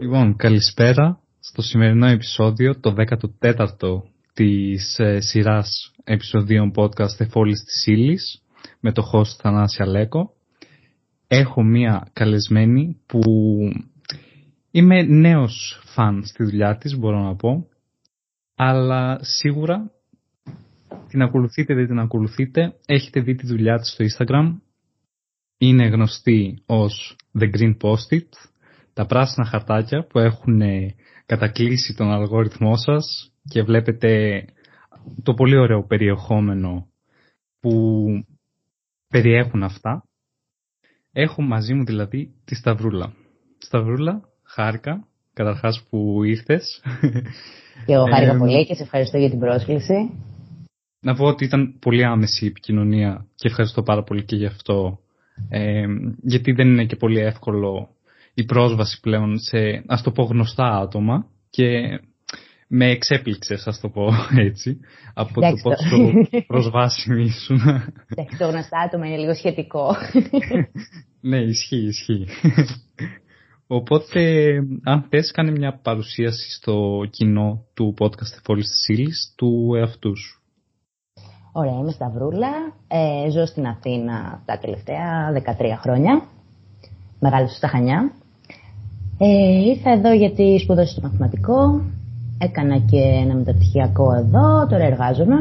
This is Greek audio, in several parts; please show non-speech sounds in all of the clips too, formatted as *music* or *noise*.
Λοιπόν, καλησπέρα στο σημερινό επεισόδιο, το 14ο της ε, σειράς επεισοδίων podcast «Εφόλης της ύλης» με το host Θανάση Αλέκο. Έχω μία καλεσμένη που είμαι νέος φαν στη δουλειά της, μπορώ να πω, αλλά σίγουρα την ακολουθείτε, δεν την ακολουθείτε, έχετε δει τη δουλειά της στο Instagram, είναι γνωστή ως The Green Post-it, τα πράσινα χαρτάκια που έχουν κατακλείσει τον αλγόριθμό σας και βλέπετε το πολύ ωραίο περιεχόμενο που περιέχουν αυτά. Έχω μαζί μου δηλαδή τη Σταυρούλα. Σταυρούλα, χάρηκα καταρχάς που ήρθες. Και εγώ χάρηκα πολύ και σε ευχαριστώ για την πρόσκληση. Να πω ότι ήταν πολύ άμεση η επικοινωνία και ευχαριστώ πάρα πολύ και γι' αυτό. Ε, γιατί δεν είναι και πολύ εύκολο η πρόσβαση πλέον σε, ας το πω, γνωστά άτομα και με εξέπληξες, ας το πω έτσι, από το πόσο *laughs* προσβάσιμη ήσουν. Εντάξει, το γνωστά άτομα είναι λίγο σχετικό. *laughs* ναι, ισχύει, ισχύει. Οπότε, αν θες, κάνε μια παρουσίαση στο κοινό του podcast «Εφόλης της ύλης» του εαυτού σου. Ωραία, είμαι Σταυρούλα. Ε, ζω στην Αθήνα τα τελευταία 13 χρόνια. Μεγάλωσα στα Χανιά. Ε, ήρθα εδώ γιατί σπούδασα στο μαθηματικό. Έκανα και ένα μεταπτυχιακό εδώ. Τώρα εργάζομαι.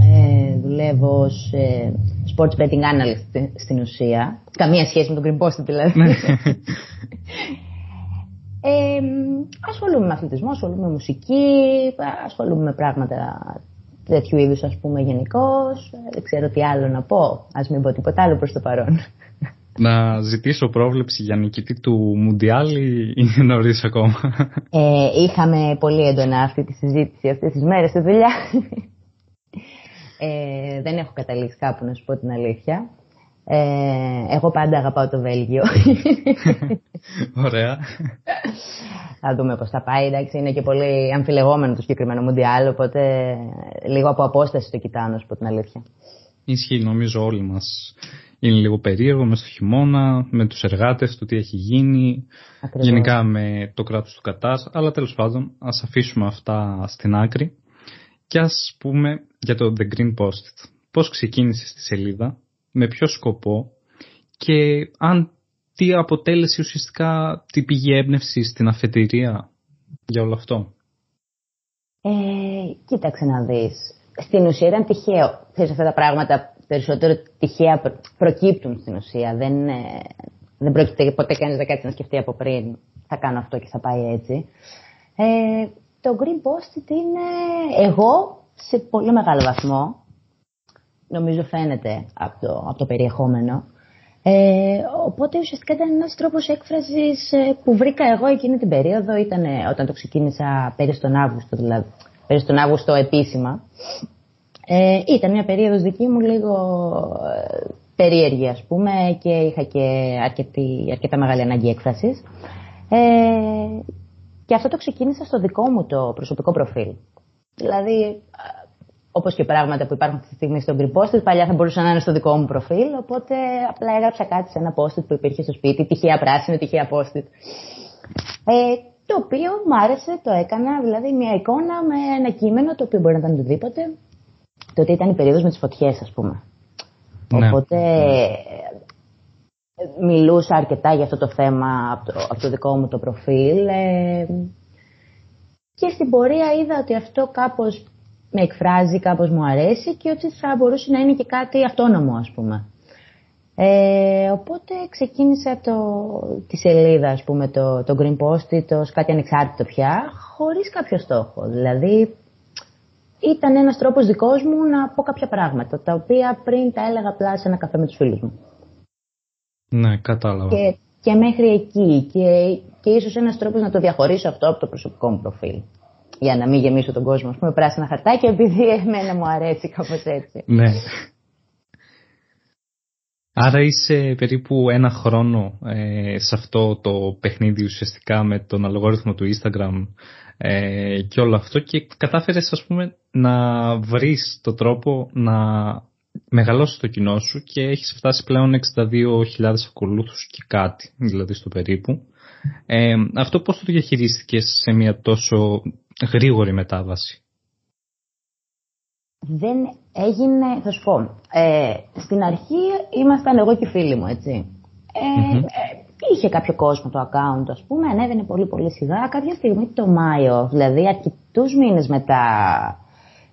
Ε, δουλεύω ως ε, sports betting analyst στην ουσία. Καμία σχέση με τον Green Post δηλαδή. Ναι. *laughs* ε, ασχολούμαι με αθλητισμό, ασχολούμαι με μουσική, ασχολούμαι με πράγματα τέτοιου είδους, ας πούμε, γενικώς. Δεν ξέρω τι άλλο να πω. Α μην πω τίποτα άλλο προς το παρόν. Να ζητήσω πρόβλεψη για νικητή του Μουντιάλ ή είναι νωρίς ακόμα. Ε, είχαμε πολύ έντονα αυτή τη συζήτηση αυτές τις μέρες στη δουλειά. Ε, δεν έχω καταλήξει κάπου να σου πω την αλήθεια. Ε, εγώ πάντα αγαπάω το Βέλγιο. Ωραία. Θα δούμε πώς θα πάει. Εντάξει, είναι και πολύ αμφιλεγόμενο το συγκεκριμένο Μουντιάλ, οπότε λίγο από απόσταση το κοιτάω, να σου πω την αλήθεια. Ισχύει, νομίζω όλοι μας. Είναι λίγο περίεργο μες στο χειμώνα, με τους εργάτες, το τι έχει γίνει, Ακριβώς. γενικά με το κράτος του Κατάρ, αλλά τέλος πάντων ας αφήσουμε αυτά στην άκρη και ας πούμε για το The Green Post. Πώς ξεκίνησε τη σελίδα, με ποιο σκοπό και αν τι αποτέλεσε ουσιαστικά την πηγή έμπνευση στην αφετηρία για όλο αυτό. Ε, κοίταξε να δεις. Στην ουσία ήταν τυχαίο. Ξέρεις αυτά τα πράγματα περισσότερο τυχαία προκύπτουν στην ουσία. Δεν, ε, δεν πρόκειται ποτέ κανείς να κάτσει να σκεφτεί από πριν θα κάνω αυτό και θα πάει έτσι. Ε, το Green Post είναι εγώ σε πολύ μεγάλο βαθμό νομίζω φαίνεται από το, από το περιεχόμενο. Ε, οπότε ουσιαστικά ήταν ένας τρόπος έκφρασης ε, που βρήκα εγώ εκείνη την περίοδο, ήταν όταν το ξεκίνησα πέρυσι τον Αύγουστο, δηλαδή πέρυσι τον Αύγουστο επίσημα. Ε, ήταν μια περίοδος δική μου λίγο ε, περίεργη ας πούμε και είχα και αρκετή, αρκετά μεγάλη ανάγκη έκφρασης. Ε, και αυτό το ξεκίνησα στο δικό μου το προσωπικό προφίλ. Δηλαδή Όπως και πράγματα που υπάρχουν αυτή τη στιγμή στο Green Post, παλιά θα μπορούσαν να είναι στο δικό μου προφίλ. Οπότε απλά έγραψα κάτι σε ένα post που υπήρχε στο σπίτι, τυχαία πράσινο, τυχαία post. Ε, το οποίο μου άρεσε, το έκανα, δηλαδή μια εικόνα με ένα κείμενο το οποίο μπορεί να ήταν οτιδήποτε. Τότε ήταν η περίοδος με τις φωτιές, ας πούμε. Ναι. Οπότε μιλούσα αρκετά για αυτό το θέμα από το, από το δικό μου το προφίλ. Ε, και στην πορεία είδα ότι αυτό κάπως με εκφράζει, κάπως μου αρέσει και ότι θα μπορούσε να είναι και κάτι αυτόνομο ας πούμε. Ε, οπότε ξεκίνησα το, τη σελίδα, ας πούμε, το, το Green Post, το κάτι ανεξάρτητο πια, χωρίς κάποιο στόχο. Δηλαδή, ήταν ένας τρόπος δικός μου να πω κάποια πράγματα, τα οποία πριν τα έλεγα απλά σε ένα καφέ με τους φίλους μου. Ναι, κατάλαβα. Και, και μέχρι εκεί. Και, και ίσως ένας τρόπος να το διαχωρίσω αυτό από το προσωπικό μου προφίλ για να μην γεμίσω τον κόσμο, ας πούμε, πράσινα χαρτάκια, επειδή εμένα μου αρέσει κάπως έτσι. Ναι. Άρα είσαι περίπου ένα χρόνο ε, σε αυτό το παιχνίδι ουσιαστικά με τον αλγόριθμο του Instagram ε, και όλο αυτό και κατάφερες ας πούμε να βρεις το τρόπο να μεγαλώσεις το κοινό σου και έχεις φτάσει πλέον 62.000 ακολούθους και κάτι δηλαδή στο περίπου Ε, αυτό πώς το διαχειρίστηκες σε μια τόσο γρήγορη μετάβαση; Δεν έγινε, θα σου πω, ε, στην αρχή ήμασταν εγώ και οι φίλοι μου, έτσι. Ε, ε, είχε κάποιο κόσμο το account, ας πούμε, ανέβαινε πολύ πολύ σιγά. Κάποια στιγμή το Μάιο, δηλαδή αρκετούς μήνες μετά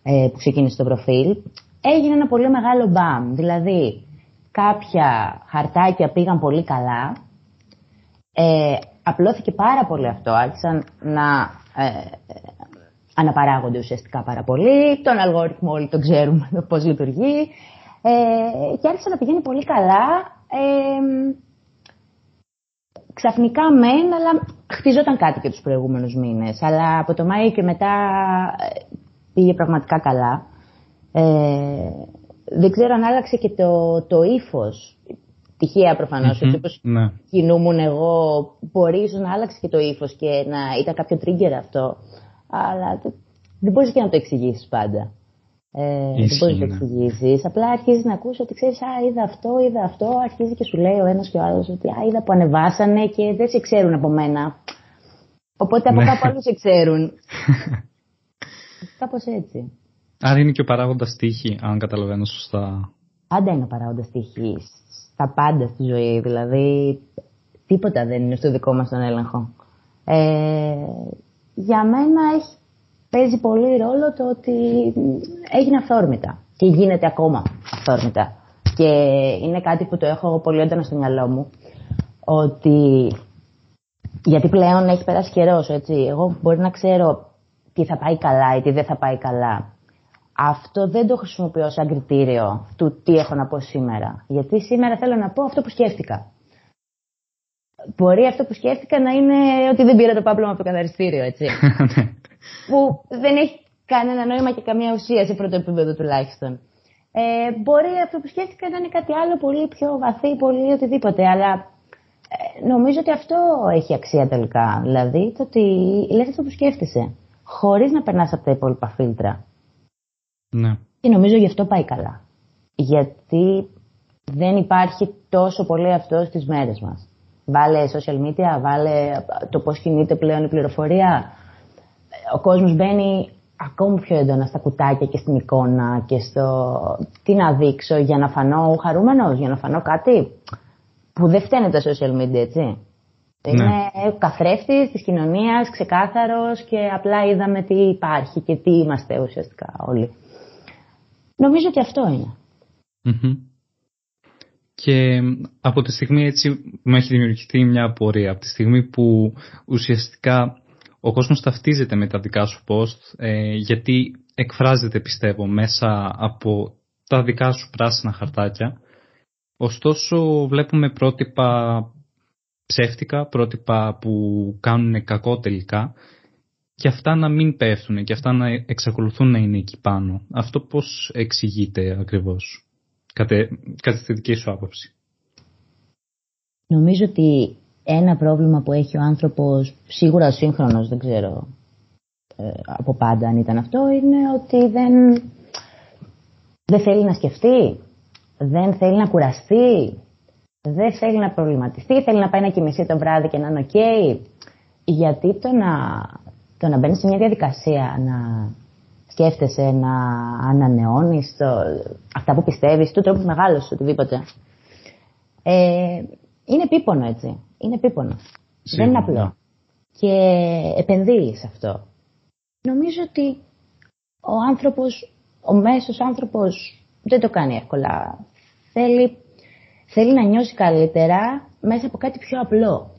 ε, που ξεκίνησε το προφίλ, έγινε ένα πολύ μεγάλο μπαμ. Δηλαδή, κάποια χαρτάκια πήγαν πολύ καλά, ε, απλώθηκε πάρα πολύ αυτό, άρχισαν να ε, αναπαράγονται ουσιαστικά πάρα πολύ, τον αλγόριθμο όλοι τον ξέρουμε πώς λειτουργεί ε, και άρχισε να πηγαίνει πολύ καλά. Ε, ξαφνικά μεν, αλλά χτιζόταν κάτι και τους προηγούμενους μήνες. Αλλά από το Μάιο και μετά ε, πήγε πραγματικά καλά. Ε, δεν ξέρω αν άλλαξε και το, το ύφος. Τυχαία προφανώς, mm-hmm, όπως ναι. κινούμουν εγώ, μπορεί ίσως να άλλαξε και το ύφος και να ήταν κάποιο trigger αυτό. Αλλά δεν μπορείς και να το εξηγήσεις πάντα. Ε, δεν μπορείς να το εξηγήσει. Απλά αρχίζεις να ακούσει ότι ξέρεις, Α, είδα αυτό, είδα αυτό. Αρχίζει και σου λέει ο ένας και ο άλλος ότι Α, είδα που ανεβάσανε και δεν σε ξέρουν από μένα. Οπότε από ναι. κάπου άλλους σε ξέρουν. *laughs* Κάπως έτσι. Άρα είναι και ο παράγοντας τύχη, αν καταλαβαίνω σωστά. Πάντα είναι ο παράγοντας τύχης. Στα πάντα στη ζωή. Δηλαδή, τίποτα δεν είναι στο δικό μας τον έλεγχο. Ε, για μένα έχει, παίζει πολύ ρόλο το ότι έγινε αυθόρμητα και γίνεται ακόμα αυθόρμητα. Και είναι κάτι που το έχω πολύ έντονα στο μυαλό μου. Ότι γιατί πλέον έχει περάσει καιρός, έτσι. Εγώ μπορεί να ξέρω τι θα πάει καλά ή τι δεν θα πάει καλά. Αυτό δεν το χρησιμοποιώ σαν κριτήριο του τι έχω να πω σήμερα. Γιατί σήμερα θέλω να πω αυτό που σκέφτηκα. Μπορεί αυτό που σκέφτηκα να είναι ότι δεν πήρα το πάπλωμα από το καθαριστήριο, έτσι. *laughs* Ναι. που δεν έχει κανένα νόημα και καμία ουσία σε πρώτο επίπεδο τουλάχιστον. Ε, μπορεί αυτό που σκέφτηκα να είναι κάτι άλλο πολύ πιο βαθύ, πολύ οτιδήποτε, αλλά ε, νομίζω ότι αυτό έχει αξία τελικά. Δηλαδή, το ότι λες αυτό που σκέφτεσαι, χωρίς να περνάς από τα υπόλοιπα φίλτρα. Ναι. Και νομίζω γι' αυτό πάει καλά. Γιατί δεν υπάρχει τόσο πολύ αυτό στις μέρες μας. Βάλε social media, βάλε το πώς κινείται πλέον η πληροφορία. Ο κόσμος μπαίνει ακόμη πιο έντονα στα κουτάκια και στην εικόνα και στο τι να δείξω για να φανώ χαρούμενος, για να φανώ κάτι που δεν φταίνε τα social media, έτσι. Ναι. Είναι ο καθρέφτης της κοινωνίας, ξεκάθαρος και απλά είδαμε τι υπάρχει και τι είμαστε ουσιαστικά όλοι. Νομίζω ότι αυτό Και από τη στιγμή έτσι μου έχει δημιουργηθεί μια απορία. Από τη στιγμή που ουσιαστικά ο κόσμος ταυτίζεται με τα δικά σου post ε, γιατί εκφράζεται πιστεύω μέσα από τα δικά σου πράσινα χαρτάκια. Ωστόσο βλέπουμε πρότυπα ψεύτικα, πρότυπα που κάνουν κακό τελικά και αυτά να μην πέφτουν και αυτά να εξακολουθούν να είναι εκεί πάνω. Αυτό πώς εξηγείται ακριβώς, κατά τη δική σου άποψη; Νομίζω ότι ένα πρόβλημα που έχει ο άνθρωπος, σίγουρα ο σύγχρονος, δεν ξέρω ε, από πάντα αν ήταν αυτό, είναι ότι δεν, δεν θέλει να σκεφτεί, δεν θέλει να κουραστεί, δεν θέλει να προβληματιστεί, θέλει να πάει να κοιμηθεί το βράδυ και να είναι οκ. Γιατί το να, το να μπαίνεις σε μια διαδικασία να σκέφτεσαι, να ανανεώνεις αυτά που πιστεύεις, του τρόπο μεγάλο, οτιδήποτε. Ε, είναι επίπονο έτσι. Είναι επίπονος. Δεν είναι απλό. Και επενδύει σε αυτό. Νομίζω ότι ο άνθρωπος, ο μέσος άνθρωπος δεν το κάνει εύκολα. Θέλει, θέλει να νιώσει καλύτερα μέσα από κάτι πιο απλό.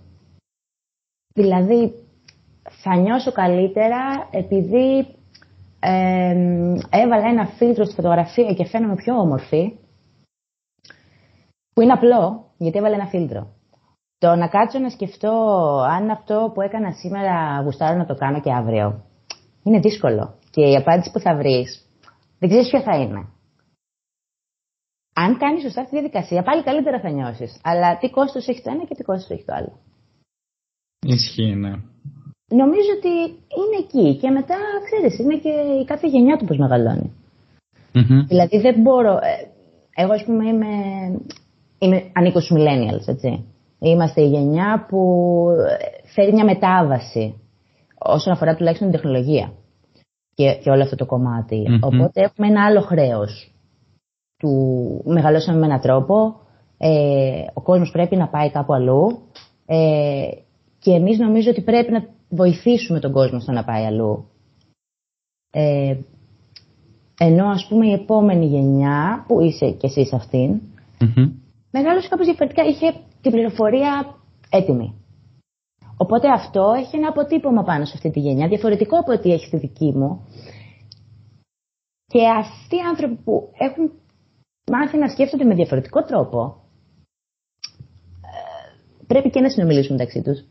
Δηλαδή, θα νιώσω καλύτερα επειδή ε, έβαλα ένα φίλτρο στη φωτογραφία και φαίνομαι πιο όμορφη, που είναι απλό, γιατί έβαλα ένα φίλτρο. Το να κάτσω να σκεφτώ αν αυτό που έκανα σήμερα γουστάρω να το κάνω και αύριο, είναι δύσκολο. Και η απάντηση που θα βρεις, δεν ξέρεις ποια θα είναι. Αν κάνεις σωστά αυτή τη διαδικασία, πάλι καλύτερα θα νιώσεις. Αλλά τι κόστος έχει το ένα και τι κόστος έχει το άλλο. Ισχύει, ναι. Νομίζω ότι είναι εκεί και μετά, ξέρεις, είναι και η κάθε γενιά του πώς μεγαλώνει. Δηλαδή δεν μπορώ, ε, εγώ ας πούμε είμαι, είμαι ανήκω στους millennials, έτσι. Είμαστε η γενιά που φέρει μια μετάβαση όσον αφορά τουλάχιστον την τεχνολογία και, και όλο αυτό το κομματι Οπότε έχουμε ένα άλλο χρέος του μεγαλώσαμε με έναν τρόπο, ε, ο κόσμος πρέπει να πάει κάπου αλλού. Ε, και εμείς νομίζω ότι πρέπει να βοηθήσουμε τον κόσμο στο να πάει αλλού. Ε, ενώ ας πούμε η επόμενη γενιά, που είσαι κι εσύ αυτήν, mm-hmm. μεγάλωσε κάπως διαφορετικά, είχε την πληροφορία έτοιμη. Οπότε αυτό έχει ένα αποτύπωμα πάνω σε αυτή τη γενιά, διαφορετικό από ό,τι έχει στη δική μου. Και αυτοί οι άνθρωποι που έχουν μάθει να σκέφτονται με διαφορετικό τρόπο, ε, πρέπει και να συνομιλήσουν μεταξύ τους.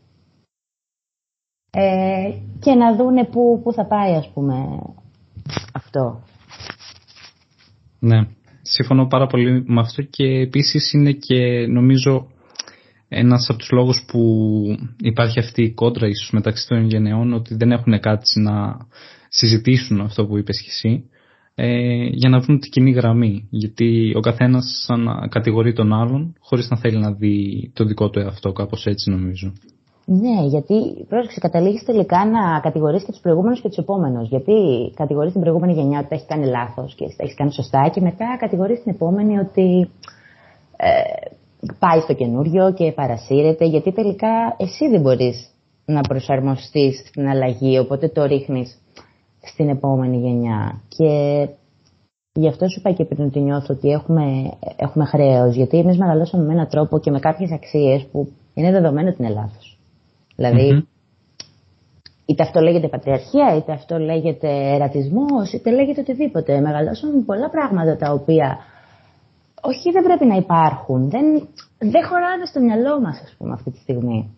Ε, και να δούνε πού, πού θα πάει, ας πούμε, αυτό. Ναι, συμφωνώ πάρα πολύ με αυτό και επίσης είναι και νομίζω ένας από τους λόγους που υπάρχει αυτή η κόντρα ίσως μεταξύ των γενεών ότι δεν έχουν κάτι να συζητήσουν αυτό που είπες και εσύ ε, για να βρουν την κοινή γραμμή γιατί ο καθένας σαν να κατηγορεί τον άλλον χωρίς να θέλει να δει το δικό του εαυτό κάπως έτσι νομίζω. Ναι, γιατί πρόσεξε, καταλήγεις τελικά να κατηγορήσει και τους προηγούμενους και τους επόμενους. Γιατί κατηγορείς την προηγούμενη γενιά ότι τα έχει κάνει λάθος και τα έχεις κάνει σωστά, και μετά κατηγορείς την επόμενη ότι ε, πάει στο καινούριο και παρασύρεται, γιατί τελικά εσύ δεν μπορείς να προσαρμοστείς στην αλλαγή, οπότε το ρίχνεις στην επόμενη γενιά. Και γι' αυτό σου είπα και πριν ότι νιώθω ότι έχουμε, έχουμε χρέος, γιατί εμείς μεγαλώσαμε με έναν τρόπο και με κάποιες αξίες που είναι δεδομένο ότι είναι λάθος. Δηλαδή, είτε αυτό λέγεται πατριαρχία, είτε αυτό λέγεται ρατσισμό, είτε λέγεται οτιδήποτε. Μεγαλώσαμε με πολλά πράγματα τα οποία όχι δεν πρέπει να υπάρχουν, δεν, δεν χωράνε στο μυαλό μας ας πούμε αυτή τη στιγμή.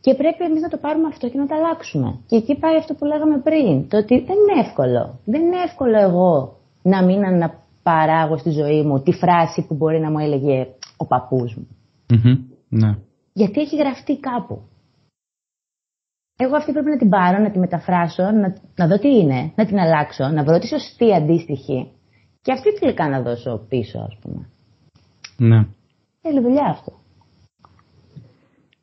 Και πρέπει εμείς να το πάρουμε αυτό και να το αλλάξουμε. Και εκεί πάει αυτό που λέγαμε πριν, το ότι δεν είναι εύκολο. Δεν είναι εύκολο εγώ να μην αναπαράγω στη ζωή μου τη φράση που μπορεί να μου έλεγε ο παππούς μου. Ναι. Γιατί έχει γραφτεί κάπου. Εγώ αυτή πρέπει να την πάρω, να τη μεταφράσω, να, να δω τι είναι, να την αλλάξω, να βρω τη σωστή αντίστοιχη και αυτή τελικά να δώσω πίσω, ας πούμε. Ναι. Θέλει δουλειά αυτό.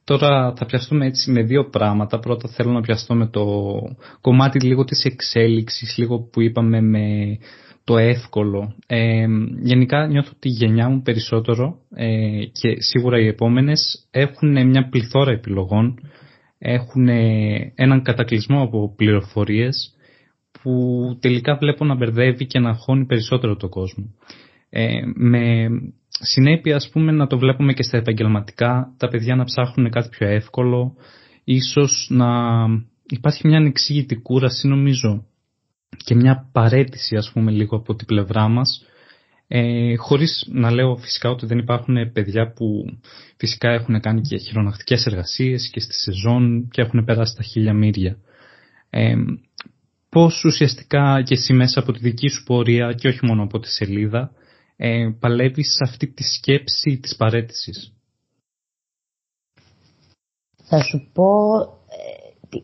Τώρα θα πιαστούμε έτσι με δύο πράγματα. Πρώτα θέλω να πιαστώ με το κομμάτι λίγο της εξέλιξης, λίγο που είπαμε με το εύκολο. Ε, γενικά νιώθω ότι η γενιά μου περισσότερο ε, και σίγουρα οι επόμενες έχουν μια πληθώρα επιλογών, έχουν έναν κατακλυσμό από πληροφορίες που τελικά βλέπω να μπερδεύει και να χώνει περισσότερο το κόσμο. Ε, με συνέπεια ας πούμε να το βλέπουμε και στα επαγγελματικά, τα παιδιά να ψάχνουν κάτι πιο εύκολο, ίσως να υπάρχει μια ανεξήγητη κούραση νομίζω και μια παρέτηση ας πούμε λίγο από την πλευρά μας, ε, χωρίς να λέω φυσικά ότι δεν υπάρχουν παιδιά που φυσικά έχουν κάνει και χειρονακτικές εργασίες και στη σεζόν και έχουν περάσει τα χίλια μύρια. Ε, πώς ουσιαστικά και εσύ μέσα από τη δική σου πορεία και όχι μόνο από τη σελίδα ε, παλεύεις σε αυτή τη σκέψη της παρέτησης; Θα σου πω ε,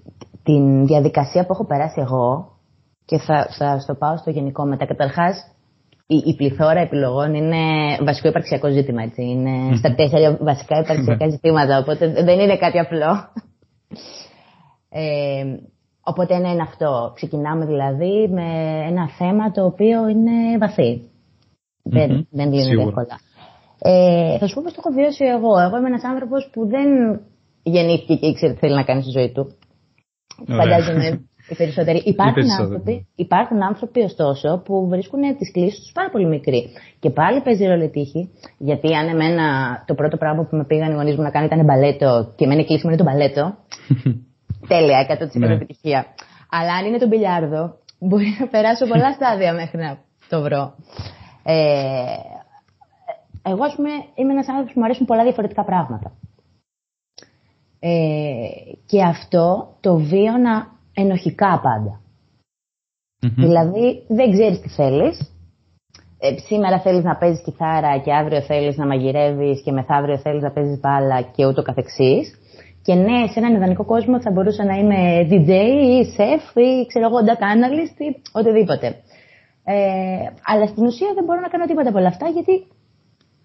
την διαδικασία που έχω περάσει εγώ και θα, θα στο πάω στο γενικό μετά. Καταρχάς, η, η πληθώρα επιλογών είναι βασικό υπαρξιακό ζήτημα. Έτσι. Είναι στα τέσσερα βασικά υπαρξιακά ζητήματα, οπότε δεν είναι κάτι απλό. *laughs* Ε, Οπότε ένα είναι αυτό. Ξεκινάμε δηλαδή με ένα θέμα το οποίο είναι βαθύ. Mm-hmm. Δεν, δεν λύνεται εύκολα. Ε, θα σου πω πώ το έχω βιώσει εγώ. Εγώ είμαι ένας άνθρωπος που δεν γεννήθηκε και ήξερε τι θέλει να κάνει στη ζωή του. Φαντάζομαι οι περισσότεροι. *laughs* Υπάρχουν, άνθρωποι, υπάρχουν άνθρωποι, ωστόσο, που βρίσκουν τις κλήσεις τους πάρα πολύ μικροί. Και πάλι παίζει ρόλο τύχη, γιατί αν εμένα το πρώτο πράγμα που με πήγαν οι γονείς μου να κάνω ήταν μπαλέτο και εμένα η κλίση μου είναι το μπαλέτο, *laughs* τέλεια, 100% ναι. επιτυχία. Αλλά αν είναι το μπιλιάρδο, μπορεί να περάσω πολλά στάδια μέχρι να το βρω. Ε, εγώ, ας πούμε, είμαι ένας άνθρωπος που μου αρέσουν πολλά διαφορετικά πράγματα. Ε, και αυτό το βίωνα ενοχικά Δηλαδή, δεν ξέρεις τι θέλεις. Ε, σήμερα θέλεις να παίζεις κιθάρα και αύριο θέλεις να μαγειρεύεις και μεθαύριο θέλεις να παίζεις μπάλα και ούτω καθεξής. Και ναι, σε έναν ιδανικό κόσμο θα μπορούσα να είμαι DJ ή chef ή ξέρω εγώ data analyst ή οτιδήποτε. Ε, αλλά στην ουσία δεν μπορώ να κάνω τίποτα από όλα αυτά γιατί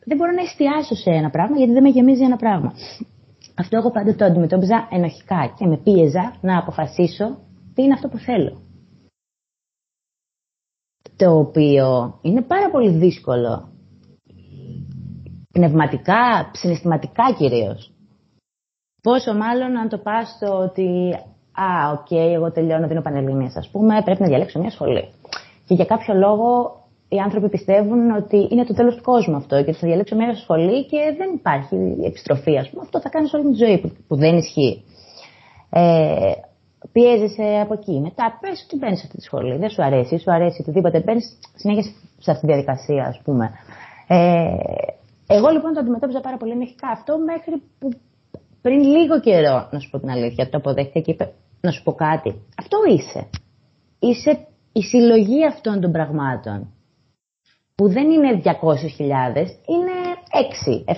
δεν μπορώ να εστιάσω σε ένα πράγμα γιατί δεν με γεμίζει ένα πράγμα. Αυτό εγώ πάντα το αντιμετώπιζα ενοχικά και με πίεζα να αποφασίσω τι είναι αυτό που θέλω. Το οποίο είναι πάρα πολύ δύσκολο. Πνευματικά, συναισθηματικά κυρίως. Πόσο μάλλον αν το πας στο ότι «Α, OK, okay, εγώ τελειώνω, δίνω πανελληνίες, ας πούμε, πρέπει να διαλέξω μια σχολή». Και για κάποιο λόγο οι άνθρωποι πιστεύουν ότι είναι το τέλος του κόσμου αυτό και ότι θα διαλέξω μια σχολή και δεν υπάρχει επιστροφή, ας πούμε. Αυτό θα κάνεις όλη τη ζωή που, που δεν ισχύει. Ε, πιέζεσαι από εκεί. Μετά πες ότι μπαίνεις σε αυτή τη σχολή. Δεν σου αρέσει, σου αρέσει οτιδήποτε. Μπαίνεις συνέχεια σε αυτή τη διαδικασία, ας πούμε. Ε, εγώ λοιπόν το αντιμετώπιζα πάρα πολύ ενεχικά αυτό μέχρι που πριν λίγο καιρό, να σου πω την αλήθεια, το αποδέχτηκα και είπε να σου πω κάτι. Αυτό είσαι. Είσαι η συλλογή αυτών των πραγμάτων. Που δεν είναι 200.000, είναι 6, 7.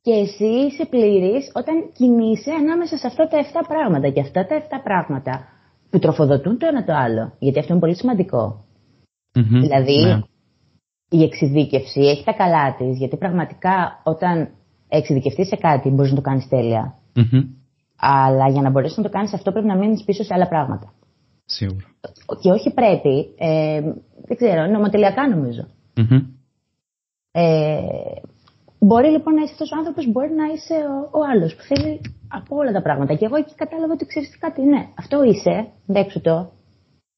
Και εσύ είσαι πλήρης όταν κινείσαι ανάμεσα σε αυτά τα 7 πράγματα. Και αυτά τα 7 πράγματα που τροφοδοτούν το ένα το άλλο. Γιατί αυτό είναι πολύ Δηλαδή, ναι. η εξειδίκευση έχει τα καλά της, γιατί πραγματικά όταν εξειδικευτείς σε κάτι μπορείς να το κάνεις Αλλά για να μπορέσεις να το κάνεις αυτό πρέπει να μείνεις πίσω σε άλλα πράγματα. Σίγουρα. Και όχι πρέπει, ε, δεν ξέρω, νομοτελειακά Ε, μπορεί λοιπόν να είσαι αυτός ο άνθρωπος, μπορεί να είσαι ο, ο άλλος που θέλει από όλα τα πράγματα. Και εγώ εκεί κατάλαβα ότι ξέρεις τι κάτι, ναι, αυτό είσαι, δέξου το.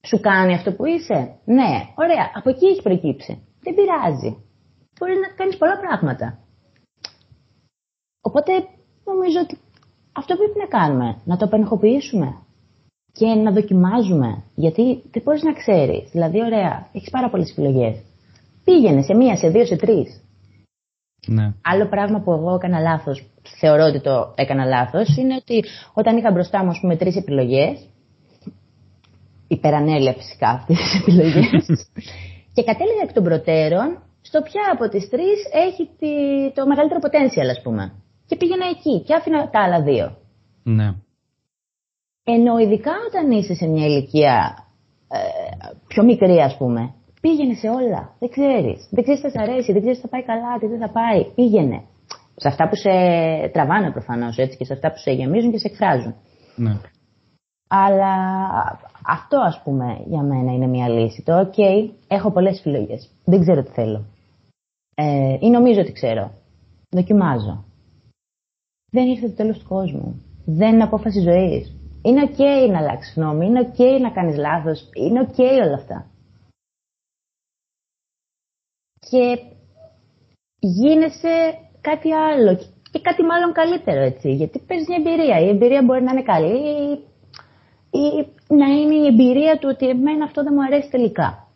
Σου κάνει αυτό που είσαι. Ναι, ωραία, από εκεί έχει προκύψει. Δεν πειράζει. Μπορεί να κάνεις πολλά πράγματα. Οπότε νομίζω ότι αυτό πρέπει να κάνουμε, να το απενεχοποιήσουμε και να δοκιμάζουμε. Γιατί δεν μπορείς να ξέρεις. Δηλαδή, ωραία, έχεις πάρα πολλές επιλογές. Πήγαινε σε μία, σε δύο, σε τρεις. Ναι. Άλλο πράγμα που εγώ έκανα λάθος, θεωρώ ότι το έκανα λάθος, είναι ότι όταν είχα μπροστά μου, πούμε, τρεις επιλογές, υπερανέλεια φυσικά αυτές τις *laughs* επιλογές, *laughs* και κατέληγα εκ των προτέρων στο ποια από τις τρεις έχει το μεγαλύτερο potential, ας πούμε. Και πήγαινα εκεί και άφηνα τα άλλα δύο. Ναι. Ενώ ειδικά όταν είσαι σε μια ηλικία ε, πιο μικρή, ας πούμε, πήγαινε σε όλα. Δεν ξέρεις. Δεν ξέρεις τι θα αρέσει, δεν ξέρεις τι θα πάει καλά, τι δεν θα πάει. Πήγαινε. Σε αυτά που σε τραβάνε προφανώς έτσι και σε αυτά που σε γεμίζουν και σε εκφράζουν. Ναι. Αλλά αυτό ας πούμε για μένα είναι μια λύση. Το OK, έχω πολλές επιλογέ. Δεν ξέρω τι θέλω. Ε, ή νομίζω ότι ξέρω. Δοκιμάζω. Δεν ήρθε το τέλος του κόσμου. Δεν είναι απόφαση ζωής. Είναι OK να αλλάξεις γνώμη, είναι OK να κάνεις λάθος, είναι OK όλα αυτά. Και γίνεσαι κάτι άλλο και κάτι μάλλον καλύτερο έτσι. Γιατί παίζεις μια εμπειρία. Η εμπειρία μπορεί να είναι καλή ή να είναι η εμπειρία του ότι εμένα αυτό δεν μου αρέσει τελικά.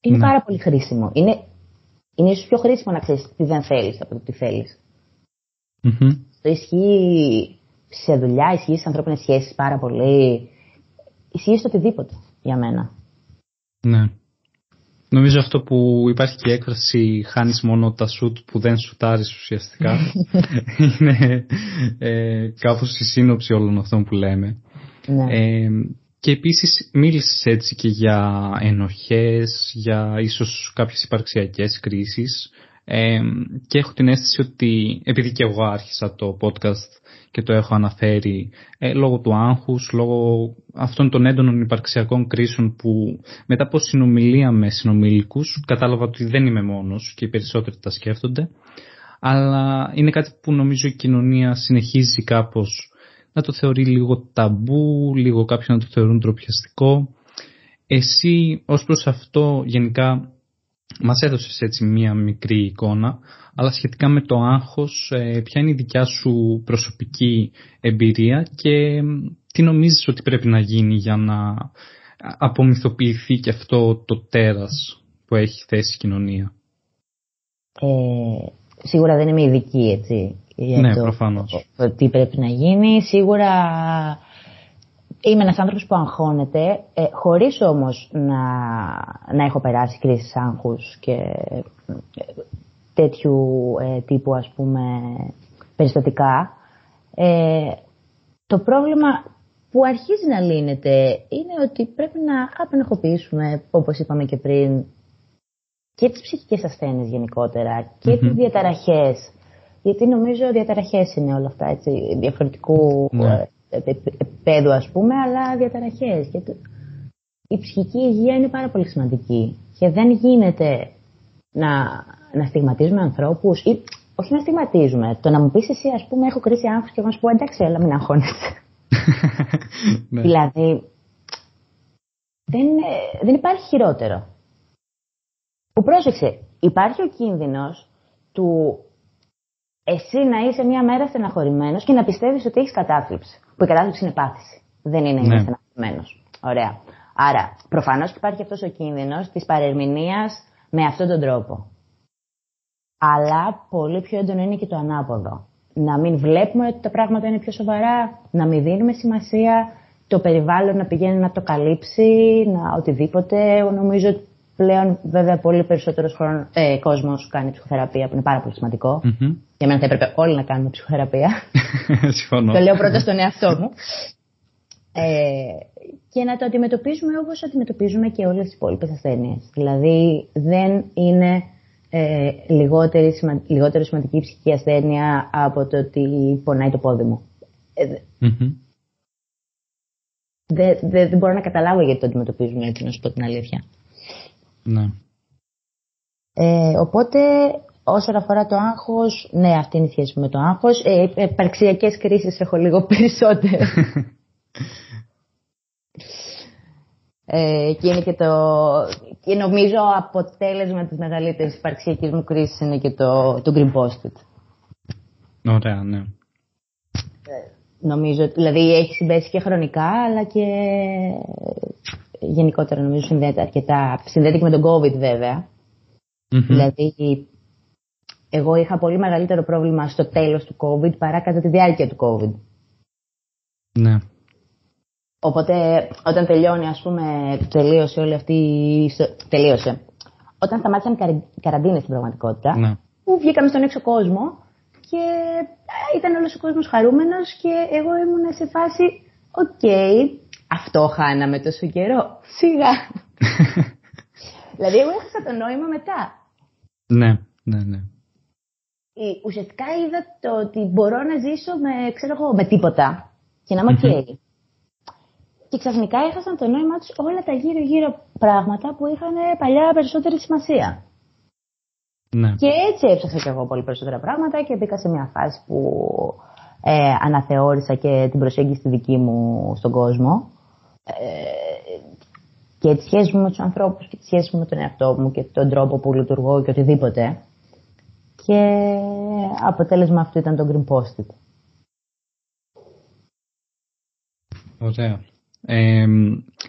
Είναι ναι. πάρα πολύ χρήσιμο. Είναι, είναι ίσως πιο χρήσιμο να ξέρεις τι δεν θέλεις από το τι θέλεις. Mm-hmm. Το ισχύει σε δουλειά, ισχύει σε ανθρώπινες σχέσεις πάρα πολύ. Ισχύει στο οτιδήποτε για μένα. Ναι. Νομίζω αυτό που υπάρχει και η έκφραση χάνεις μόνο τα σουτ που δεν σουτάρεις ουσιαστικά *laughs* είναι ε, κάπως η σύνοψη όλων αυτών που λέμε. Ναι. Ε, και επίσης μίλησες έτσι και για ενοχές, για ίσως κάποιες υπαρξιακές κρίσεις ε, και έχω την αίσθηση ότι επειδή και εγώ άρχισα το podcast και το έχω αναφέρει ε, λόγω του άγχους, λόγω αυτών των έντονων υπαρξιακών κρίσεων που μετά από συνομιλία με συνομιλικούς κατάλαβα ότι δεν είμαι μόνος και οι περισσότεροι τα σκέφτονται αλλά είναι κάτι που νομίζω η κοινωνία συνεχίζει κάπως να το θεωρεί λίγο ταμπού, λίγο κάποιοι να το θεωρούν τροπιαστικό. Εσύ ως προς αυτό γενικά μας έδωσες έτσι μία μικρή εικόνα, αλλά σχετικά με το άγχος, ε, ποια είναι η δικιά σου προσωπική εμπειρία και τι νομίζεις ότι πρέπει να γίνει για να απομυθοποιηθεί και αυτό το τέρας που έχει θέσει η κοινωνία; Ε, σίγουρα δεν είμαι ειδική, έτσι, για ναι, το, προφανώς. το τι πρέπει να γίνει. Σίγουρα Είμαι ένας άνθρωπος που αγχώνεται, ε, χωρίς όμως να, να έχω περάσει κρίσεις άγχους και ε, τέτοιου ε, τύπου ας πούμε περιστατικά. Ε, το πρόβλημα που αρχίζει να λύνεται είναι ότι πρέπει να απενεχοποιήσουμε, όπως είπαμε και πριν, και τις ψυχικές ασθένειες γενικότερα και mm-hmm. τις διαταραχές γιατί νομίζω διαταραχές είναι όλα αυτά, έτσι, διαφορετικού ναι. Ε, επίπεδου ας πούμε, αλλά διαταραχές. Και η ψυχική υγεία είναι πάρα πολύ σημαντική και δεν γίνεται να, να στιγματίζουμε ανθρώπους ή όχι να στιγματίζουμε. Το να μου πεις εσύ ας πούμε έχω κρίση άγχους και εγώ να σου πω εντάξει έλα μην αγχώνεσαι. *laughs* ναι. Δηλαδή δεν, δεν υπάρχει χειρότερο. Που πρόσεξε, υπάρχει ο κίνδυνος του εσύ να είσαι μία μέρα στεναχωρημένος και να πιστεύεις ότι έχεις κατάθλιψη. Που η κατάθλιψη είναι πάθηση. Δεν είναι ναι. στεναχωρημένος. Ωραία. Άρα, προφανώς υπάρχει αυτός ο κίνδυνος της παρερμηνίας με αυτόν τον τρόπο. Αλλά πολύ πιο έντονο είναι και το ανάποδο. Να μην βλέπουμε ότι τα πράγματα είναι πιο σοβαρά, να μην δίνουμε σημασία, το περιβάλλον να πηγαίνει να το καλύψει, να οτιδήποτε. Νομίζω ότι πλέον βέβαια πολύ περισσότερος ε, κόσμος κάνει ψυχοθεραπεία που είναι πάρα πολύ σημαντικό. Mm-hmm. Για μένα θα έπρεπε όλοι να κάνουμε ψυχοθεραπεία. *laughs* Συμφωνώ. το λέω πρώτα στον εαυτό μου. Ε, και να το αντιμετωπίζουμε όπως αντιμετωπίζουμε και όλες τις υπόλοιπες ασθένειες. Δηλαδή δεν είναι ε, λιγότερη, λιγότερο σημαντική η ψυχική ασθένεια από το ότι πονάει το πόδι μου. Ε, mm-hmm. Δεν, δεν, μπορώ να καταλάβω γιατί το αντιμετωπίζουν έτσι, να σου πω την αλήθεια. Ναι. Ε, οπότε, όσον αφορά το άγχος, ναι, αυτή είναι η σχέση με το άγχος. Ε, επαρξιακές κρίσεις έχω λίγο *laughs* περισσότερο. ε, και είναι και το... Και νομίζω αποτέλεσμα της μεγαλύτερης υπαρξιακής μου κρίσης είναι και το, το Green Post-it. Ωραία, ναι. Ε, νομίζω, δηλαδή έχει συμπέσει και χρονικά, αλλά και γενικότερα νομίζω συνδέεται αρκετά. Συνδέεται και με τον COVID βέβαια. Δηλαδή, εγώ είχα πολύ μεγαλύτερο πρόβλημα στο τέλος του COVID παρά κατά τη διάρκεια του COVID. Ναι. Οπότε, όταν τελειώνει, ας πούμε, τελείωσε όλη αυτή η... Τελείωσε. Όταν σταμάτησαν οι καραντίνες στην πραγματικότητα, ναι. που βγήκαμε στον έξω κόσμο και ήταν όλος ο κόσμος χαρούμενος και εγώ ήμουν σε φάση, οκ, αυτό χάναμε τόσο καιρό. Σιγά. *laughs* δηλαδή, εγώ έχασα το νόημα μετά. Ναι, ναι, ναι. Ουσιαστικά είδα το ότι μπορώ να ζήσω με, ξέρω εγώ, με τίποτα και να είμαι οκ. Και ξαφνικά έχασαν το νόημα τους όλα τα γύρω-γύρω πράγματα που είχαν παλιά περισσότερη σημασία. Ναι. Και έτσι έψαξα κι εγώ πολύ περισσότερα πράγματα και μπήκα σε μια φάση που ε, αναθεώρησα και την προσέγγιση τη δική μου στον κόσμο. Ε, και τη σχέση μου με τους ανθρώπους και τη σχέση μου με τον εαυτό μου και τον τρόπο που λειτουργώ και οτιδήποτε. Και αποτέλεσμα αυτό ήταν το Green Post-it. Ωραία. Ε,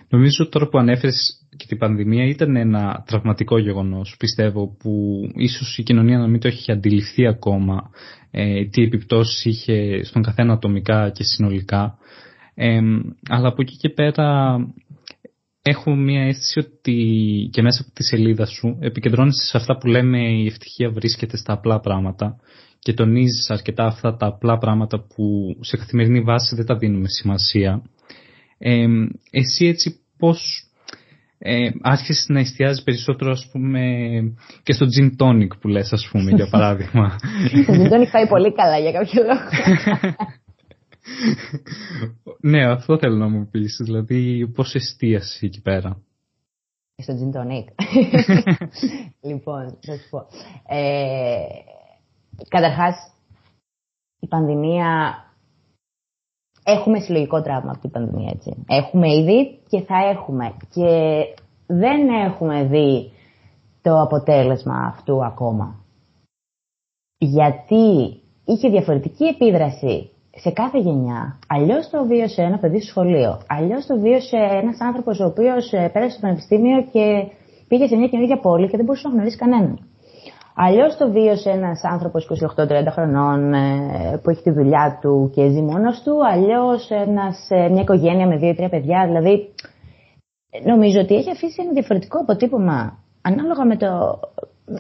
νομίζω τώρα που ανέφερες και την πανδημία ήταν ένα τραυματικό γεγονός, πιστεύω, που ίσως η κοινωνία να μην το έχει αντιληφθεί ακόμα ε, τι επιπτώσεις είχε στον καθένα ατομικά και συνολικά. Ε, αλλά από εκεί και πέρα έχω μια αίσθηση ότι και μέσα από τη σελίδα σου επικεντρώνεσαι σε αυτά που λέμε η ευτυχία βρίσκεται στα απλά πράγματα και τονίζεις αρκετά αυτά τα απλά πράγματα που σε καθημερινή βάση δεν τα δίνουμε σημασία. Ε, εσύ έτσι πώς ε, άρχισες να εστιάζεις περισσότερο ας πούμε και στο gin tonic που λες ας πούμε για *laughs* παράδειγμα. το gin tonic πάει πολύ καλά για κάποιο λόγο. *laughs* ναι, αυτό θέλω να μου πεις. Δηλαδή, πώς εστίασες εκεί πέρα; Στο gin tonic. *laughs* λοιπόν, θα σου πω. Ε, καταρχάς, η πανδημία... Έχουμε συλλογικό τραύμα από την πανδημία, έτσι. Έχουμε ήδη και θα έχουμε. Και δεν έχουμε δει το αποτέλεσμα αυτού ακόμα. Γιατί είχε διαφορετική επίδραση σε κάθε γενιά. Αλλιώς το βίωσε ένα παιδί στο σχολείο. Αλλιώς το βίωσε ένας άνθρωπος ο οποίος ε, πέρασε στο πανεπιστήμιο και πήγε σε μια καινούργια πόλη και δεν μπορούσε να γνωρίσει κανέναν. Αλλιώς το βίωσε ένας άνθρωπος 28-30 χρονών ε, που έχει τη δουλειά του και ζει μόνος του. Αλλιώς ε, μια οικογένεια με δύο-τρία παιδιά. Δηλαδή, νομίζω ότι έχει αφήσει ένα διαφορετικό αποτύπωμα ανάλογα με το,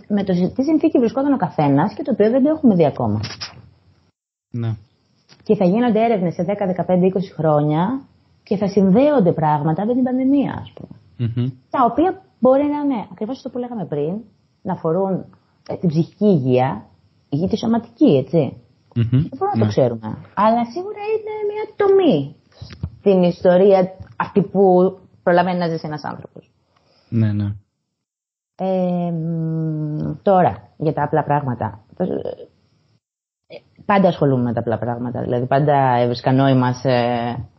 με το τι συνθήκη βρισκόταν ο καθένας και το οποίο δεν το έχουμε δει ακόμα. Ναι και θα γίνονται έρευνες σε 10, 15, 20 χρόνια και θα συνδέονται πράγματα με την πανδημία, ας πούμε. Mm-hmm. Τα οποία μπορεί να είναι ακριβώς αυτό που λέγαμε πριν, να αφορούν ε, την ψυχική υγεία, ή τη σωματική, έτσι. Mm-hmm. Δεν μπορούμε να το ξέρουμε. Αλλά σίγουρα είναι μια τομή στην ιστορία αυτή που προλαβαίνει να ζήσει ένας άνθρωπος. Ναι, ναι. Ε, τώρα, για τα απλά πράγματα. Ε, πάντα ασχολούμαι με τα απλά πράγματα. Δηλαδή, πάντα έβρισκα νόημα σε,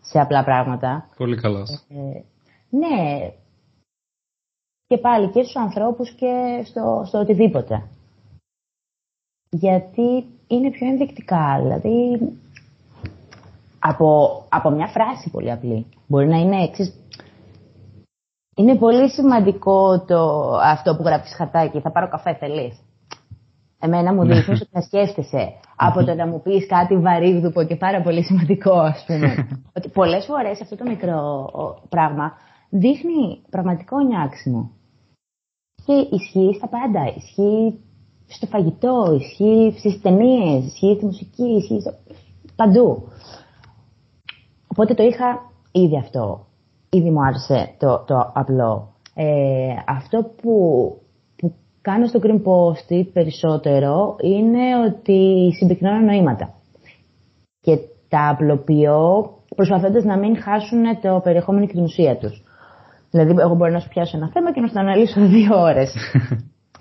σε απλά πράγματα. Πολύ καλά. Ε, ναι. Και πάλι και στους ανθρώπους και στο, στο οτιδήποτε. Γιατί είναι πιο ενδεικτικά. Δηλαδή, από, από μια φράση πολύ απλή. Μπορεί να είναι εξής. Είναι πολύ σημαντικό το, αυτό που γράφεις χατάκι. Θα πάρω καφέ, θέλεις; Εμένα μου δείχνεις ότι να σκέφτεσαι από το να μου πεις κάτι βαρύγδουπο και πάρα πολύ σημαντικό, ας πούμε. *laughs* ότι πολλές φορές αυτό το μικρό πράγμα δείχνει πραγματικό νιάξιμο. Και ισχύει στα πάντα. Ισχύει στο φαγητό, ισχύει στις ταινίες, ισχύει στη μουσική, ισχύει στο... παντού. Οπότε το είχα ήδη αυτό. Ήδη μου άρεσε το, το απλό. Ε, αυτό που, που κάνω στο Green Post περισσότερο είναι ότι συμπυκνώνω νοήματα. Και τα απλοποιώ προσπαθώντας να μην χάσουν το περιεχόμενο και την ουσία τους. Δηλαδή, εγώ μπορώ να σου πιάσω ένα θέμα και να σου το αναλύσω *laughs* δύο ώρες.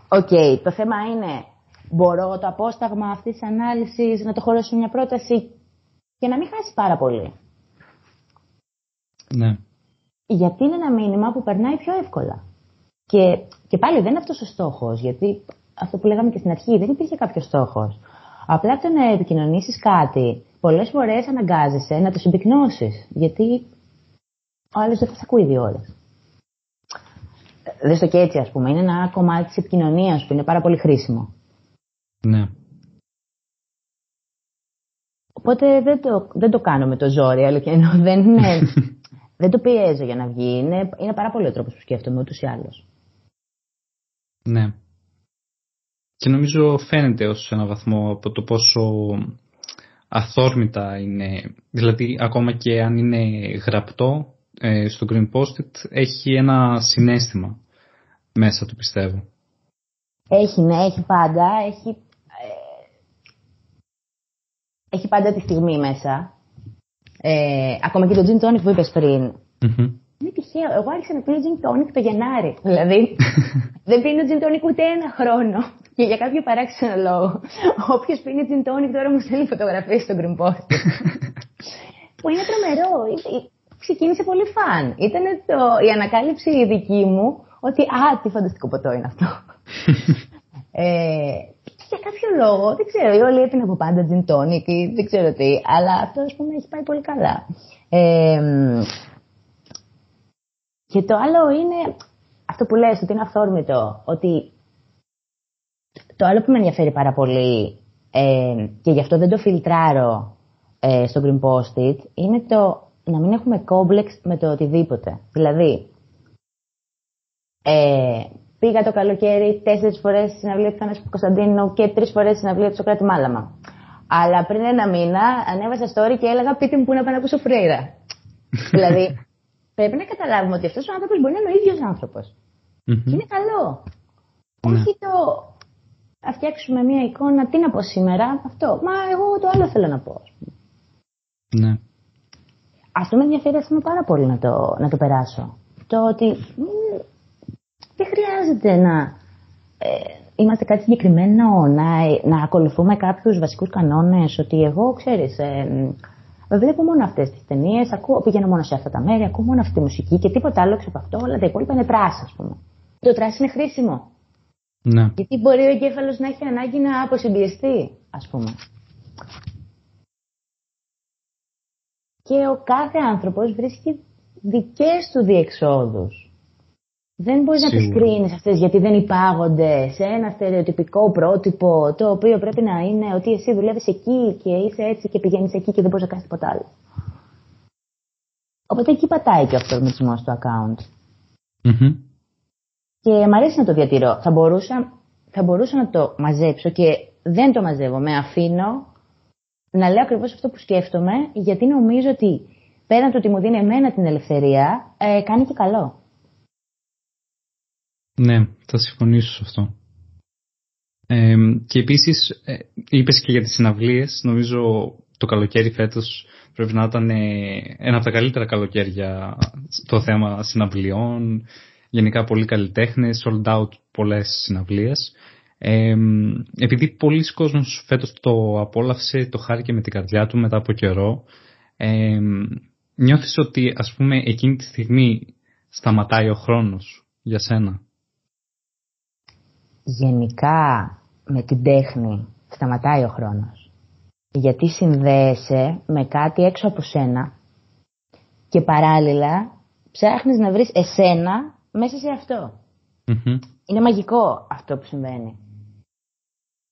OK, okay, το θέμα είναι, μπορώ το απόσταγμα αυτής της ανάλυσης να το χωρέσω μια πρόταση και να μην χάσει πάρα πολύ; Ναι. Γιατί είναι ένα μήνυμα που περνάει πιο εύκολα. Και, και πάλι δεν είναι αυτός ο στόχος, γιατί αυτό που λέγαμε και στην αρχή, δεν υπήρχε κάποιος στόχος. Απλά το να επικοινωνήσεις κάτι, πολλές φορές αναγκάζεσαι να το συμπυκνώσεις, γιατί ο άλλος δεν θα σε ακούει δύο ώρες. Δεν στο και έτσι, ας πούμε. Είναι ένα κομμάτι της επικοινωνίας που είναι πάρα πολύ χρήσιμο. Ναι. Οπότε δεν το, δεν το κάνω με το ζόρι, αλλά και δεν, είναι, *laughs* δεν το πιέζω για να βγει. Είναι, είναι πάρα πολύ ο τρόπος που σκέφτομαι ούτως ή άλλως. Ναι. Και νομίζω φαίνεται ως ένα βαθμό από το πόσο αθόρμητα είναι. Δηλαδή ακόμα και αν είναι γραπτό ε, στο Green Post έχει ένα συνέστημα μέσα του πιστεύω. Έχει, ναι, έχει πάντα. Έχει, ε, έχει πάντα τη στιγμή μέσα. Ε, ακόμα και το gin tonic που είπες πριν. Mm-hmm. Είναι τυχαίο. Εγώ άρχισα να πίνω gin tonic το Γενάρη. Δηλαδή, *laughs* δεν πίνω gin tonic ούτε ένα χρόνο. Και για κάποιο παράξενο λόγο. Όποιος πίνει gin tonic τώρα μου στέλνει φωτογραφίες στο Green Post. που είναι τρομερό. Ξεκίνησε πολύ φαν. Ήταν το, η ανακάλυψη η δική μου ότι α, τι φανταστικό ποτό είναι αυτό. *laughs* ε, για κάποιο λόγο, δεν ξέρω, οι όλοι έπιναν από πάντα gin tonic ή δεν ξέρω τι, αλλά αυτό ας πούμε έχει πάει πολύ καλά. Ε, και το άλλο είναι αυτό που λες, ότι είναι αυθόρμητο, ότι το άλλο που με ενδιαφέρει πάρα πολύ ε, και γι' αυτό δεν το φιλτράρω ε, στο Green Post-it είναι το να μην έχουμε κόμπλεξ με το οτιδήποτε. Δηλαδή, ε, πήγα το καλοκαίρι τέσσερις φορές στην συναυλία του Θανάσου Κωνσταντίνου και τρεις φορές στην συναυλία του Σοκράτη Μάλαμα. Αλλά πριν ένα μήνα ανέβασα story και έλεγα πείτε μου πού να πάω να ακούσω φρέιρα. *laughs* δηλαδή, πρέπει να καταλάβουμε ότι αυτός ο άνθρωπος μπορεί να είναι ο ίδιος άνθρωπος. Και είναι καλό. Ναι. Όχι το να φτιάξουμε μια εικόνα, τι να πω σήμερα, αυτό. Μα εγώ το άλλο θέλω να πω. Ναι. Αυτό με ενδιαφέρει ας πούμε, πάρα πολύ να το, να το περάσω. Το ότι δεν χρειάζεται να ε, είμαστε κάτι συγκεκριμένο, να, να ακολουθούμε κάποιους βασικούς κανόνες, ότι εγώ, ξέρεις, ε, βλέπω μόνο αυτές τις ταινίες, ακούω, πηγαίνω μόνο σε αυτά τα μέρη, ακούω μόνο αυτή τη μουσική και τίποτα άλλο έξω από αυτό, όλα τα υπόλοιπα είναι trash, ας πούμε. Το trash είναι χρήσιμο. Ναι. Γιατί μπορεί ο εγκέφαλος να έχει ανάγκη να αποσυμπιεστεί, ας πούμε. Και ο κάθε άνθρωπος βρίσκει δικές του διεξόδους. Δεν μπορείς να τι κρίνεις αυτές γιατί δεν υπάγονται σε ένα στερεοτυπικό πρότυπο το οποίο πρέπει να είναι ότι εσύ δουλεύεις εκεί και είσαι έτσι και πηγαίνεις εκεί και δεν μπορείς να κάνεις τίποτα άλλο. Οπότε εκεί πατάει και ο αυτορμητισμός του account. Mm-hmm. Και μου αρέσει να το διατηρώ. Θα μπορούσα, θα μπορούσα να το μαζέψω και δεν το μαζεύω. Με αφήνω να λέω ακριβώς αυτό που σκέφτομαι, γιατί νομίζω ότι πέραν του ότι μου δίνει εμένα την ελευθερία, ε, κάνει και καλό. Ναι, θα συμφωνήσω σε αυτό. Ε, και επίσης ε, είπες και για τις συναυλίες, νομίζω το καλοκαίρι φέτος πρέπει να ήταν ένα από τα καλύτερα καλοκαίρια στο θέμα συναυλιών, γενικά πολλοί καλλιτέχνες, sold out πολλές συναυλίες. Ε, επειδή πολλοί κόσμος φέτος το απόλαυσε, το χάρηκε με την καρδιά του μετά από καιρό, ε, νιώθεις ότι ας πούμε εκείνη τη στιγμή σταματάει ο χρόνος για σένα; Γενικά με την τέχνη σταματάει ο χρόνος. Γιατί συνδέεσαι με κάτι έξω από σένα και παράλληλα ψάχνεις να βρεις εσένα μέσα σε αυτο Είναι μαγικό αυτό που συμβαίνει.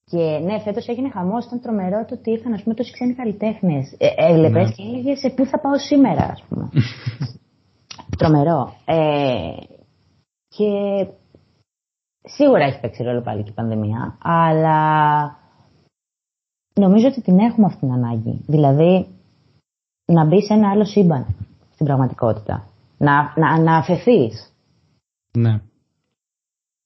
Και ναι, φέτος έγινε χαμός. Ήταν τρομερό το ότι ήρθαν ας πούμε, τόσοι ξένοι καλλιτέχνες. Ε, Έβλεπε ναι. και έλεγες σε πού θα πάω σήμερα, ας πούμε. *laughs* τρομερό. Ε, και σίγουρα έχει παίξει ρόλο πάλι και η πανδημία, αλλά νομίζω ότι την έχουμε αυτή την ανάγκη. Δηλαδή, να μπει σε ένα άλλο σύμπαν στην πραγματικότητα. Να, να, να αφαιθείς. Ναι.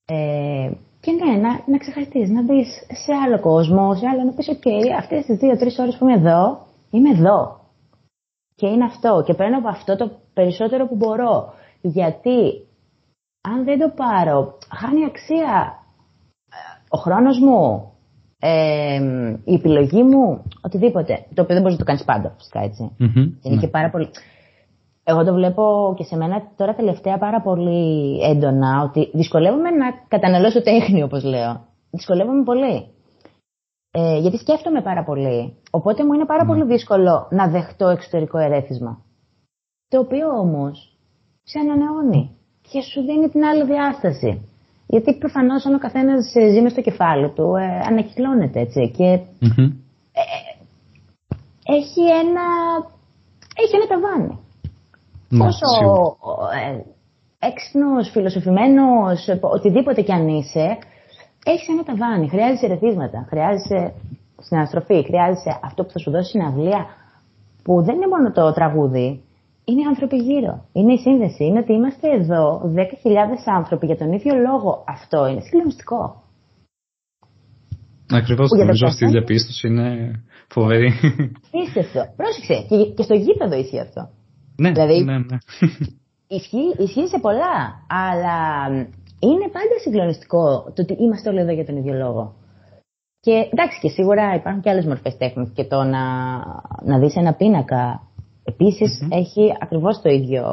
Ε, και ναι, να, να ξεχαστείς, να μπεις σε άλλο κόσμο, σε άλλο, να πεις «ΟΚ, αυτές τις δύο-τρεις ώρες που είμαι εδώ, είμαι εδώ». Και είναι αυτό. Και παίρνω από αυτό το περισσότερο που μπορώ. Γιατί αν δεν το πάρω, χάνει αξία ο χρόνος μου, ε, η επιλογή μου, οτιδήποτε. Το οποίο δεν μπορείς να το κάνεις πάντα, φυσικά έτσι. είναι ναι. και πάρα πολύ. Εγώ το βλέπω και σε μένα τώρα τελευταία πάρα πολύ έντονα ότι δυσκολεύομαι να καταναλώσω τέχνη, όπως λέω. Δυσκολεύομαι πολύ. Ε, γιατί σκέφτομαι πάρα πολύ. Οπότε μου είναι πάρα ναι. πολύ δύσκολο να δεχτώ εξωτερικό ερέθισμα. Το οποίο όμως σε ανανεώνει και σου δίνει την άλλη διάσταση. Γιατί προφανώς αν ο καθένας ζει με στο κεφάλι του, ε, ανακυκλώνεται έτσι. Και mm-hmm. ε, έχει ένα. Έχει ένα ταβάνι. Ναι, Πόσο ε, έξυπνος, φιλοσοφημένος, οτιδήποτε κι αν είσαι, έχεις ένα ταβάνι. Χρειάζεσαι ρεθίσματα, χρειάζεσαι συναστροφή, χρειάζεσαι αυτό που θα σου δώσει συναυλία, που δεν είναι μόνο το τραγούδι, είναι οι άνθρωποι γύρω. Είναι η σύνδεση. Είναι ότι είμαστε εδώ 10.000 άνθρωποι για τον ίδιο λόγο. Αυτό είναι συγκλονιστικό. Ακριβώς. Νομίζω αυτή η διαπίστωση είναι φοβερή. αυτό. Πρόσεξε. Και, και στο γήπεδο ισχύει αυτό. Ναι, δηλαδή, ναι, ναι. Ισχύει, ισχύει σε πολλά. Αλλά είναι πάντα συγκλονιστικό το ότι είμαστε όλοι εδώ για τον ίδιο λόγο. Και εντάξει, και σίγουρα υπάρχουν και άλλες μορφές τέχνης. Και το να, να δεις ένα πίνακα Επίσης, έχει ακριβώς το ίδιο.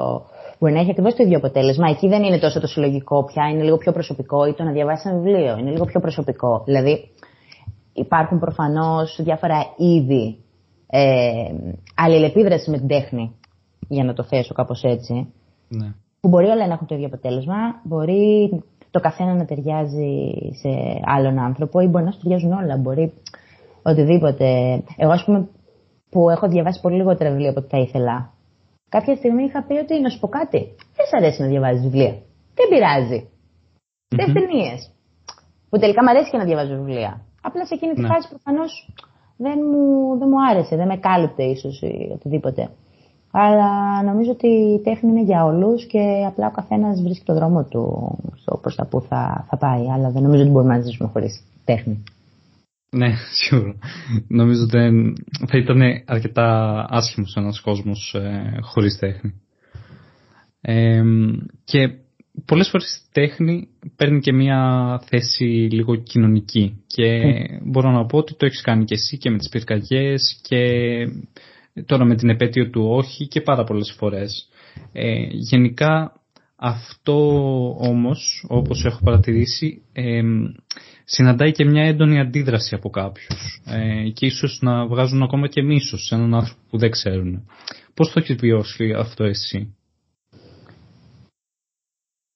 Μπορεί να έχει ακριβώς το ίδιο αποτέλεσμα. Εκεί δεν είναι τόσο το συλλογικό πια, είναι λίγο πιο προσωπικό ή το να διαβάσεις ένα βιβλίο. Είναι λίγο πιο προσωπικό. Δηλαδή, υπάρχουν προφανώς διάφορα είδη ε, αλληλεπίδρασης με την τέχνη, για να το θέσω κάπως έτσι. Ναι. Που μπορεί όλα να έχουν το ίδιο αποτέλεσμα, μπορεί το καθένα να ταιριάζει σε άλλον άνθρωπο ή μπορεί να σου ταιριάζουν όλα. Μπορεί οτιδήποτε. Εγώ, ας πούμε, που έχω διαβάσει πολύ λιγότερα βιβλία από ό,τι θα ήθελα. Κάποια στιγμή είχα πει ότι να σου πω κάτι. Δεν σ' αρέσει να διαβάζεις βιβλία. Δεν πειράζει. Mm-hmm. Δεν ταινίες. Που τελικά μου αρέσει και να διαβάζω βιβλία. Απλά σε εκείνη τη ναι. φάση προφανώς δεν μου, δεν μου άρεσε, δεν με κάλυπτε ίσως ή οτιδήποτε. Αλλά νομίζω ότι η τέχνη είναι για όλους και απλά ο καθένας βρίσκει το δρόμο του προς τα που θα, θα πάει. Αλλά δεν νομίζω ότι μπορούμε να ζήσουμε χωρίς τέχνη. Ναι, *laughs* σίγουρα. Νομίζω ότι θα ήταν αρκετά άσχημος ένας κόσμος ε, χωρίς τέχνη. Ε, και πολλές φορές η τέχνη παίρνει και μια θέση λίγο κοινωνική και mm. μπορώ να πω ότι το έχεις κάνει και εσύ και με τις πυρκαγιές και τώρα με την επέτειο του όχι και πάρα πολλές φορές. Ε, γενικά αυτό όμως, όπως έχω παρατηρήσει, ε, συναντάει και μια έντονη αντίδραση από κάποιους ε, και ίσως να βγάζουν ακόμα και μίσος σε έναν άνθρωπο που δεν ξέρουν. Πώς το έχεις βιώσει αυτό εσύ;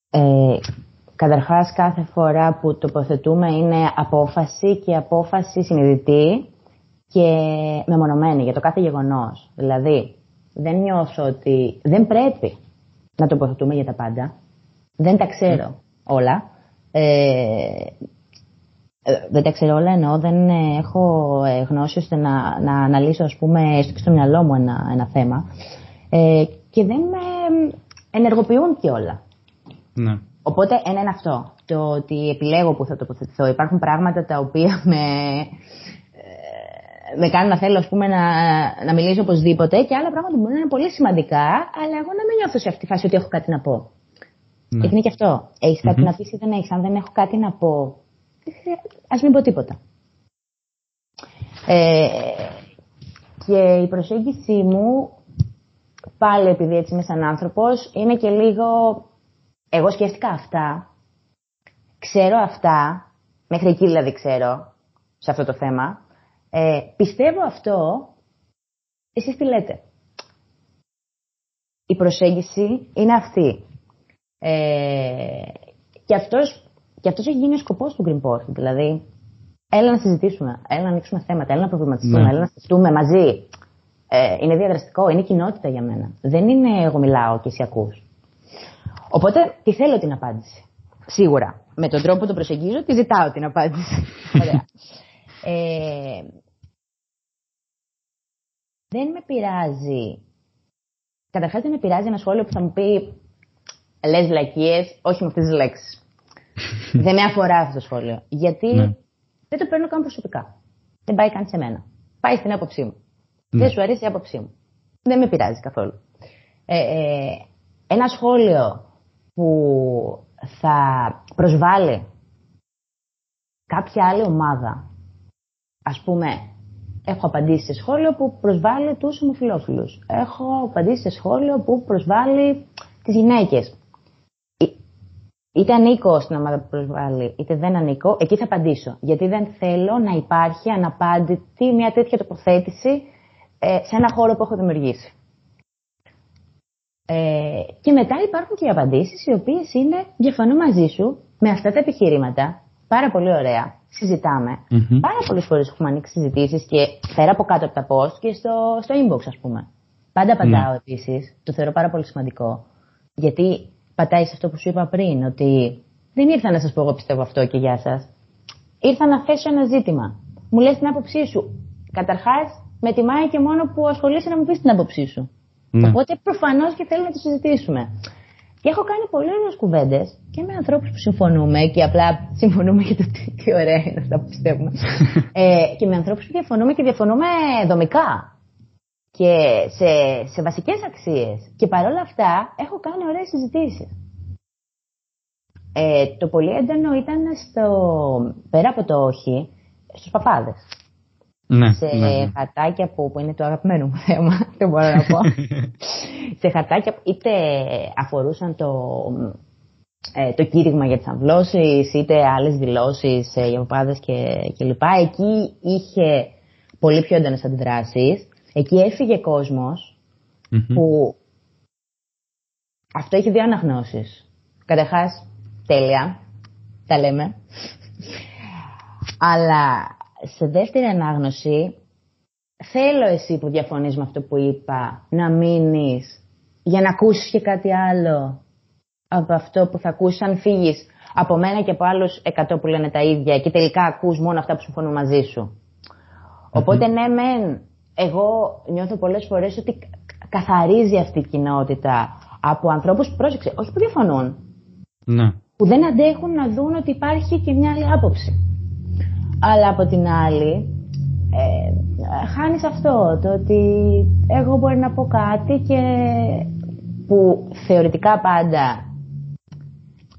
Ε, καταρχάς κάθε φορά που τοποθετούμε είναι απόφαση και απόφαση συνειδητή και μεμονωμένη για το κάθε γεγονός. Δηλαδή δεν νιώθω ότι δεν πρέπει να τοποθετούμε για τα πάντα. Δεν τα ξέρω όλα. Ε, ε, δεν τα ξέρω όλα εννοώ, δεν έχω ε, γνώση ώστε να, να αναλύσω ας πούμε έστω και στο μυαλό μου ένα, ένα θέμα ε, και δεν με ενεργοποιούν και όλα. Ναι. Οπότε ένα είναι αυτό. Το ότι επιλέγω που θα τοποθετηθώ. Υπάρχουν πράγματα τα οποία με, ε, με κάνουν να θέλω ας πούμε, να, να μιλήσω οπωσδήποτε και άλλα πράγματα που μπορεί να είναι πολύ σημαντικά, αλλά εγώ να μην νιώθω σε αυτή τη φάση ότι έχω κάτι να πω. Ναι. Γιατί είναι και αυτό. Έχεις κάτι mm-hmm. να πεις ή δεν έχεις. Αν δεν έχω κάτι να πω, ας μην πω τίποτα. Ε, και η προσέγγιση μου, πάλι επειδή έτσι είμαι σαν άνθρωπος, είναι και λίγο εγώ σκέφτηκα αυτά, ξέρω αυτά, μέχρι εκεί δηλαδή ξέρω, σε αυτό το θέμα, ε, πιστεύω αυτό, εσείς τι λέτε; Η προσέγγιση είναι αυτή. Ε, και, αυτός, και αυτός έχει γίνει ο σκοπός του Green Post, δηλαδή έλα να συζητήσουμε, έλα να ανοίξουμε θέματα, έλα να προβληματιστούμε, ναι. έλα να συζητούμε μαζί. Ε, είναι διαδραστικό, είναι κοινότητα για μένα. Δεν είναι εγώ μιλάω και εσύ ακούς. Οπότε τι θέλω την απάντηση. Σίγουρα. Με τον τρόπο που το προσεγγίζω, τη ζητάω την απάντηση. *laughs* Ωραία. Ε, δεν με πειράζει. Καταρχάς δεν με πειράζει ένα σχόλιο που θα μου πει λες λακίε, όχι με αυτές τις λέξεις. *laughs* δεν με αφορά αυτό το σχόλιο. Γιατί ναι. δεν το παίρνω καν προσωπικά. Δεν πάει καν σε μένα. Πάει στην άποψή μου. Ναι. Δεν σου αρέσει η άποψή μου. Δεν με πειράζει καθόλου. Ε, ε, ένα σχόλιο που θα προσβάλλει κάποια άλλη ομάδα. Ας πούμε, έχω απαντήσει σε σχόλιο που προσβάλλει τους ομοφιλόφιλους. Έχω απαντήσει σε σχόλιο που προσβάλλει τις γυναίκες. Είτε ανήκω στην ομάδα που προσβάλλει, είτε δεν ανήκω, εκεί θα απαντήσω. Γιατί δεν θέλω να υπάρχει αναπάντητη μια τέτοια τοποθέτηση ε, σε ένα χώρο που έχω δημιουργήσει. Ε, και μετά υπάρχουν και οι απαντήσεις οι οποίες είναι διαφωνώ μαζί σου με αυτά τα επιχειρήματα. Πάρα πολύ ωραία. Συζητάμε. Mm-hmm. Πάρα πολλές φορές έχουμε ανοίξει συζητήσεις και πέρα από κάτω από τα post και στο, στο inbox, ας πούμε. Πάντα απαντάω mm. επίσης. Το θεωρώ πάρα πολύ σημαντικό. Γιατί πατάει σε αυτό που σου είπα πριν, ότι δεν ήρθα να σας πω εγώ πιστεύω αυτό και γεια σας. Ήρθα να θέσω ένα ζήτημα. Μου λες την άποψή σου. Καταρχάς, με τιμάει και μόνο που ασχολείσαι να μου πεις την άποψή σου. Ναι. Οπότε προφανώς και θέλω να το συζητήσουμε. Και έχω κάνει πολλές ωραίε κουβέντες και με ανθρώπους που συμφωνούμε και απλά συμφωνούμε για το τι, τι ωραία είναι αυτά που πιστεύουμε. *laughs* ε, και με ανθρώπους που διαφωνούμε και διαφωνούμε δομικά και σε, σε βασικές αξίες. Και παρόλα αυτά έχω κάνει ωραίες συζητήσεις. Ε, το πολύ έντονο ήταν στο, πέρα από το όχι, στους παπάδες ναι, σε ναι, ναι. χαρτάκια που, που είναι το αγαπημένο μου θέμα, *laughs* δεν μπορώ να πω. *laughs* σε χαρτάκια που είτε αφορούσαν το, ε, το κήρυγμα για τις αμβλώσεις, είτε άλλες δηλώσεις ε, για παπάδες και, και λοιπά. Εκεί είχε πολύ πιο έντονες αντιδράσεις. Εκεί έφυγε που αυτό έχει δύο αναγνώσεις. Καταρχάς, τέλεια, τα λέμε. *laughs* Αλλά σε δεύτερη ανάγνωση θέλω εσύ που διαφωνείς με αυτό που είπα να μείνεις για να ακούσεις και κάτι άλλο από αυτό που θα ακούσεις αν φύγεις από μένα και από άλλους εκατό που λένε τα ίδια και τελικά ακούς μόνο αυτά που συμφωνούν μαζί σου. Οπότε ναι μεν εγώ νιώθω πολλές φορές ότι καθαρίζει αυτή η κοινότητα από ανθρώπους, πρόσεξε, όχι που διαφωνούν, ναι. που δεν αντέχουν να δουν ότι υπάρχει και μια άλλη άποψη. Αλλά από την άλλη, ε, χάνεις αυτό, το ότι εγώ μπορεί να πω κάτι και που θεωρητικά πάντα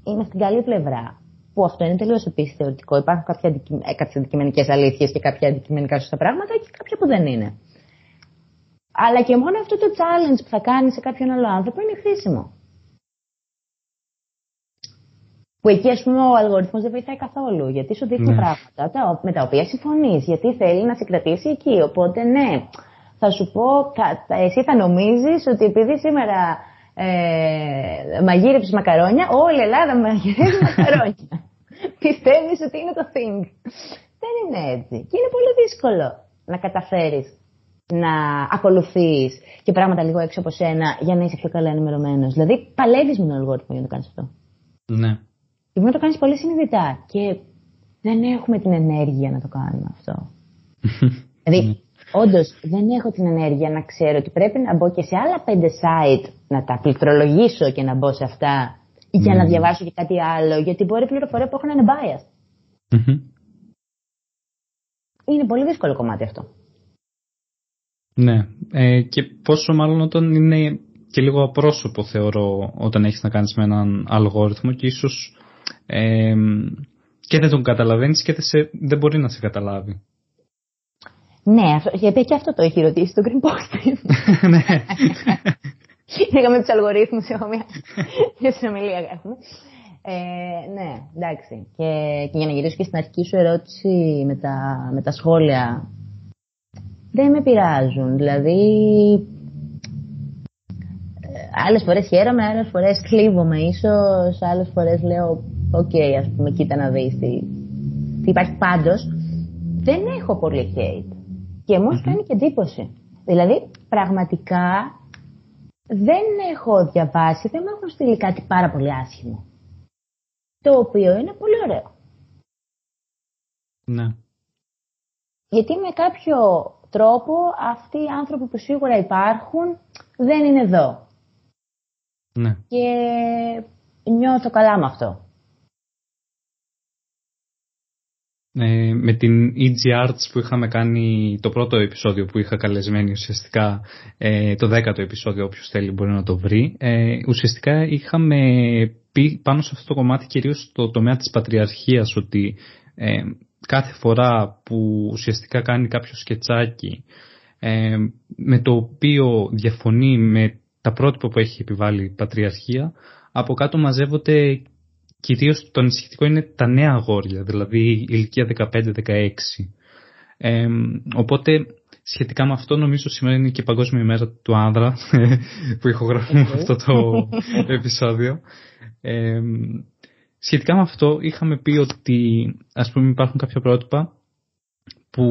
είμαι στην καλή πλευρά. Που αυτό είναι τελείως επίσης θεωρητικό. Υπάρχουν κάποια, ε, κάποιες αντικειμενικές αλήθειες και κάποια αντικειμενικά σωστά πράγματα και κάποια που δεν είναι. Αλλά και μόνο αυτό το challenge που θα κάνεις σε κάποιον άλλο άνθρωπο είναι χρήσιμο. Που εκεί, ας πούμε, ο αλγοριθμό δεν βοηθάει καθόλου. Γιατί σου δείχνει ναι. πράγματα με τα οποία συμφωνείς. Γιατί θέλει να σε κρατήσει εκεί. Οπότε, ναι, θα σου πω, εσύ θα νομίζεις ότι επειδή σήμερα ε, μαγείρεψες μακαρόνια, όλη η Ελλάδα μαγειρεύει μακαρόνια. *laughs* Πιστεύεις ότι είναι το thing. Δεν είναι έτσι. Και είναι πολύ δύσκολο να καταφέρεις να ακολουθείς και πράγματα λίγο έξω από σένα για να είσαι πιο καλά ενημερωμένος. Δηλαδή, παλεύεις με τον αλγόριθμο για να το κάνεις αυτό. Ναι. Και μπορεί να το κάνεις πολύ συνειδητά. Και δεν έχουμε την ενέργεια να το κάνουμε αυτό. *laughs* δηλαδή, όντως δεν έχω την ενέργεια να ξέρω ότι πρέπει να μπω και σε άλλα πέντε site να τα πληκτρολογήσω και να μπω σε αυτά για να διαβάσω και κάτι άλλο, γιατί μπορεί η πληροφορία που έχω να είναι biased. Είναι πολύ δύσκολο κομμάτι αυτό. Ναι. Ε, και πόσο μάλλον όταν είναι και λίγο απρόσωπο θεωρώ όταν έχεις να κάνεις με έναν αλγόριθμο και ίσως ε, και δεν τον καταλαβαίνεις και δεν, σε, δεν μπορεί να σε καταλάβει. Ναι, γιατί και αυτό το έχει ρωτήσει το Green Post. *laughs* ναι. Είχαμε τους αλγορίθμους, έχω μια συνομιλία έχουμε. Ε, ναι, εντάξει. Και, και, για να γυρίσω και στην αρχική σου ερώτηση με τα, με τα σχόλια. Δεν με πειράζουν. Δηλαδή, άλλες φορές χαίρομαι, άλλες φορές θλίβομαι ίσως, άλλες φορές λέω OK, okay, ας πούμε, κοίτα να δεις τι, τι υπάρχει πάντως. Δεν έχω πολύ hate. Και μου έχει κάνει και εντύπωση. Δηλαδή, πραγματικά δεν έχω διαβάσει, δεν μου έχουν στείλει κάτι πάρα πολύ άσχημο. Το οποίο είναι πολύ ωραίο. Ναι. Γιατί με κάποιο τρόπο αυτοί οι άνθρωποι που σίγουρα υπάρχουν δεν είναι εδώ. Ναι. Και νιώθω καλά με αυτό. Ε, με την EG Arts που είχαμε κάνει το πρώτο επεισόδιο που είχα καλεσμένη ουσιαστικά ε, το δέκατο επεισόδιο όποιος θέλει μπορεί να το βρει. Ε, ουσιαστικά είχαμε πει πάνω σε αυτό το κομμάτι κυρίως στο τομέα της πατριαρχίας ότι ε, κάθε φορά που ουσιαστικά κάνει κάποιο σκετσάκι ε, με το οποίο διαφωνεί με τα πρότυπα που έχει επιβάλει η πατριαρχία από κάτω μαζεύονται Κυρίω το ανησυχητικό είναι τα νέα αγόρια, δηλαδή ηλικία 15-16. Ε, οπότε σχετικά με αυτό νομίζω σήμερα είναι και η Παγκόσμια ημέρα του άνδρα *laughs* που ηχογραφούμε αυτό το *laughs* επεισόδιο. Ε, σχετικά με αυτό είχαμε πει ότι ας πούμε υπάρχουν κάποια πρότυπα που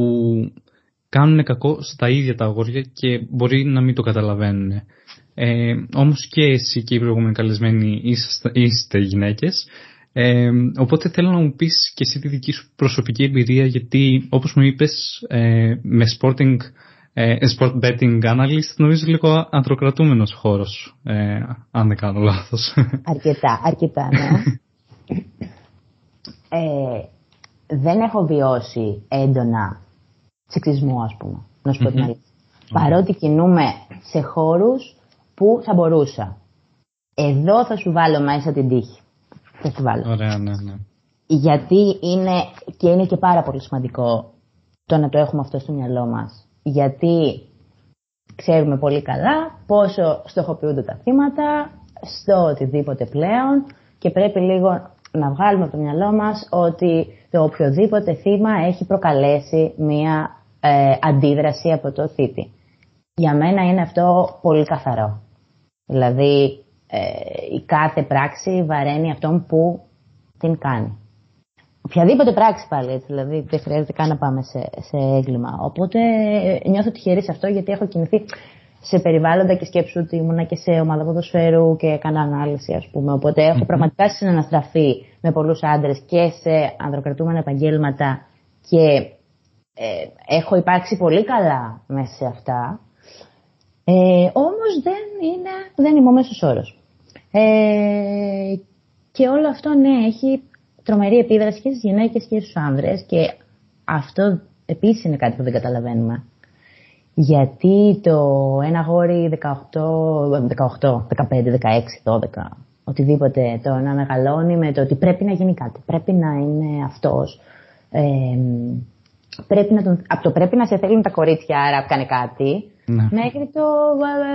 κάνουν κακό στα ίδια τα αγόρια και μπορεί να μην το καταλαβαίνουν. Ε, όμως και εσύ και οι προηγούμενοι καλεσμένοι είστε, είστε γυναίκες. Ε, οπότε θέλω να μου πεις και εσύ τη δική σου προσωπική εμπειρία γιατί όπως μου είπες ε, με sporting, ε, sport betting analyst νομίζω λίγο ανθρωκρατούμενος χώρος ε, αν δεν κάνω λάθος. Αρκετά, αρκετά ναι. *laughs* ε, δεν έχω βιώσει έντονα σεξισμό ας πούμε, να σου πω την αλήθεια. Παρότι κινούμε σε χώρους που θα μπορούσα. Εδώ θα σου βάλω μέσα την τύχη. Θα σου βάλω. Ωραία, ναι, ναι. Γιατί είναι και είναι και πάρα πολύ σημαντικό το να το έχουμε αυτό στο μυαλό μας. Γιατί ξέρουμε πολύ καλά πόσο στοχοποιούνται τα θύματα στο οτιδήποτε πλέον και πρέπει λίγο να βγάλουμε από το μυαλό μας ότι το οποιοδήποτε θύμα έχει προκαλέσει μία ε, αντίδραση από το θήτη. Για μένα είναι αυτό πολύ καθαρό. Δηλαδή ε, η κάθε πράξη βαραίνει αυτόν που την κάνει. Οποιαδήποτε πράξη πάλι έτσι, δηλαδή δεν χρειάζεται καν να πάμε σε, σε έγκλημα. Οπότε ε, νιώθω τυχερή σε αυτό γιατί έχω κινηθεί σε περιβάλλοντα και σκέψου ότι ήμουνα και σε ομάδα ποδοσφαίρου και έκανα ανάλυση ας πούμε. Οπότε έχω πραγματικά συναναστραφεί με πολλούς άντρες και σε ανδροκρατούμενα επαγγέλματα και ε, έχω υπάρξει πολύ καλά μέσα σε αυτά. Ε, όμως δεν, είναι, δεν είμαι ο μέσος όρος. Ε, και όλο αυτό, ναι, έχει τρομερή επίδραση και στις γυναίκες και στους άνδρες και αυτό επίσης είναι κάτι που δεν καταλαβαίνουμε. Γιατί το ένα γόρι 18, 18 15, 16, 12, οτιδήποτε, το να μεγαλώνει με το ότι πρέπει να γίνει κάτι, πρέπει να είναι αυτός, ε, πρέπει να τον, από το πρέπει να σε θέλουν τα κορίτσια, άρα κάνε κάτι, ναι. μέχρι το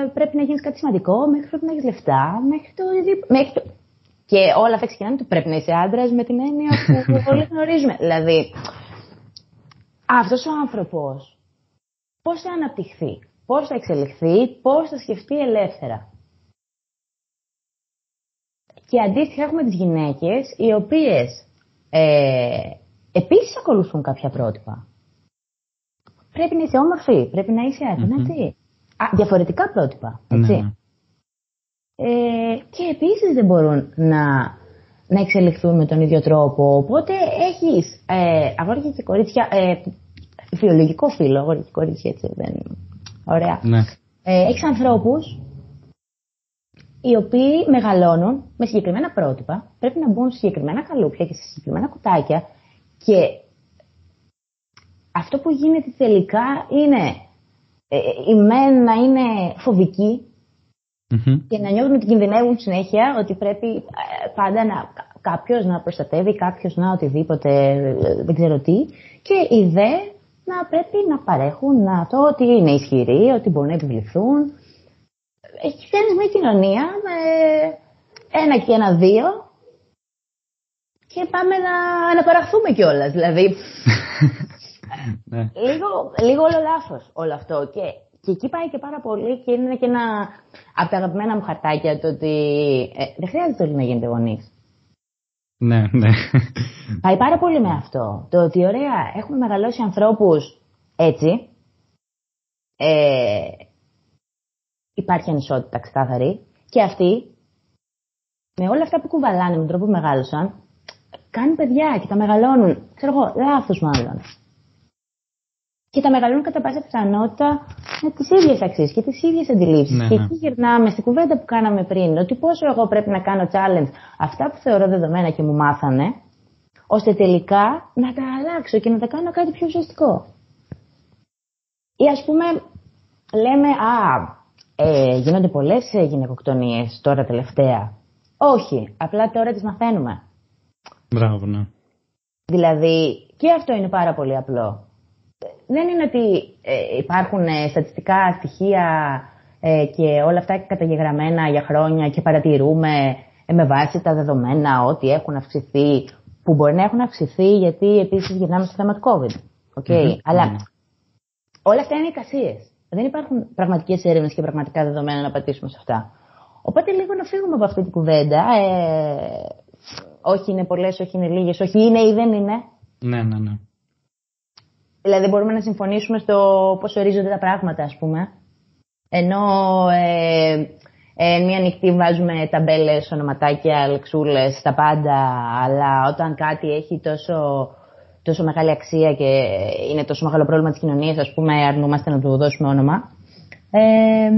ε, πρέπει να γίνεις κάτι σημαντικό, μέχρι πρέπει να έχεις λεφτά, μέχρι το, μέχρι το... Και όλα αυτά ξεκινάνε το πρέπει να είσαι άντρας με την έννοια που *laughs* όλοι γνωρίζουμε. Δηλαδή, αυτός ο άνθρωπος πώς θα αναπτυχθεί, πώς θα εξελιχθεί, πώς θα σκεφτεί ελεύθερα. Και αντίστοιχα έχουμε τις γυναίκες οι οποίες ε, επίσης ακολουθούν κάποια πρότυπα πρέπει να είσαι όμορφη, πρέπει να είσαι έτσι. Α, διαφορετικά πρότυπα, έτσι. Ναι. Ε, και επίσης δεν μπορούν να, να εξελιχθούν με τον ίδιο τρόπο. Οπότε έχεις ε, αγόρια και κορίτσια, ε, φιλολογικό φίλο, αγόρια και κορίτσια, έτσι δεν Ωραία. Ναι. Ε, έχεις ανθρώπους οι οποίοι μεγαλώνουν με συγκεκριμένα πρότυπα, πρέπει να μπουν σε συγκεκριμένα καλούπια και σε συγκεκριμένα κουτάκια και αυτό που γίνεται τελικά είναι ε, η μεν να είναι φοβική και να νιώθουν ότι κινδυνεύουν συνέχεια, ότι πρέπει ε, πάντα να, κάποιος να προστατεύει, κάποιος να οτιδήποτε, ε, δεν ξέρω τι, και οι δε να πρέπει να παρέχουν να το ότι είναι ισχυροί, ότι μπορούν να επιβληθούν. Έχει φτιάξει μια κοινωνία με ένα και ένα δύο και πάμε να αναπαραχθούμε κιόλας. Δηλαδή. *laughs* ναι. λίγο, λίγο όλο λάθος όλο αυτό. Και, και εκεί πάει και πάρα πολύ και είναι και ένα από τα αγαπημένα μου χαρτάκια το ότι ε, δεν χρειάζεται όλοι να γίνετε γονείς. Ναι, ναι. Πάει πάρα πολύ με αυτό. Το ότι ωραία, έχουμε μεγαλώσει ανθρώπους έτσι. Ε, υπάρχει ανισότητα ξεκάθαρη. Και αυτοί, με όλα αυτά που κουβαλάνε, με τον τρόπο που μεγάλωσαν, κάνουν παιδιά και τα μεγαλώνουν. Ξέρω εγώ, λάθος μάλλον. Και τα μεγαλώνουν κατά πάσα πιθανότητα με τις ίδιες αξίες και τις ίδιες αντιλήψεις. Ναι, και ναι. εκεί γυρνάμε στην κουβέντα που κάναμε πριν, ότι πόσο εγώ πρέπει να κάνω challenge αυτά που θεωρώ δεδομένα και μου μάθανε, ώστε τελικά να τα αλλάξω και να τα κάνω κάτι πιο ουσιαστικό. Ή ας πούμε λέμε, α, ε, γίνονται πολλές ε, γυναικοκτονίες τώρα τελευταία. Όχι, απλά τώρα τις μαθαίνουμε. Μπράβο, ναι. Δηλαδή, και αυτό είναι πάρα πολύ απλό. Δεν είναι ότι ε, υπάρχουν ε, στατιστικά στοιχεία και όλα αυτά καταγεγραμμένα για χρόνια και παρατηρούμε με βάση τα δεδομένα ότι έχουν αυξηθεί, που μπορεί να έχουν αυξηθεί γιατί επίσης γυρνάμε στο θέμα του COVID. Okay. αλλα ναι. Όλα αυτά είναι εικασίες. Δεν υπάρχουν πραγματικές έρευνες και πραγματικά δεδομένα να πατήσουμε σε αυτά. Οπότε λίγο να φύγουμε από αυτή την κουβέντα. Ε, όχι είναι πολλές, όχι είναι λίγες, όχι είναι ή δεν είναι. Ναι, ναι, ναι. Δηλαδή μπορούμε να συμφωνήσουμε στο πώς ορίζονται τα πράγματα, ας πούμε. Ενώ ε, ε, μία νυχτή βάζουμε ταμπέλες, ονοματάκια, λεξούλες, τα πάντα, αλλά όταν κάτι έχει τόσο τόσο μεγάλη αξία και είναι τόσο μεγάλο πρόβλημα της κοινωνίας, ας πούμε, αρνούμαστε να του δώσουμε όνομα. Ε,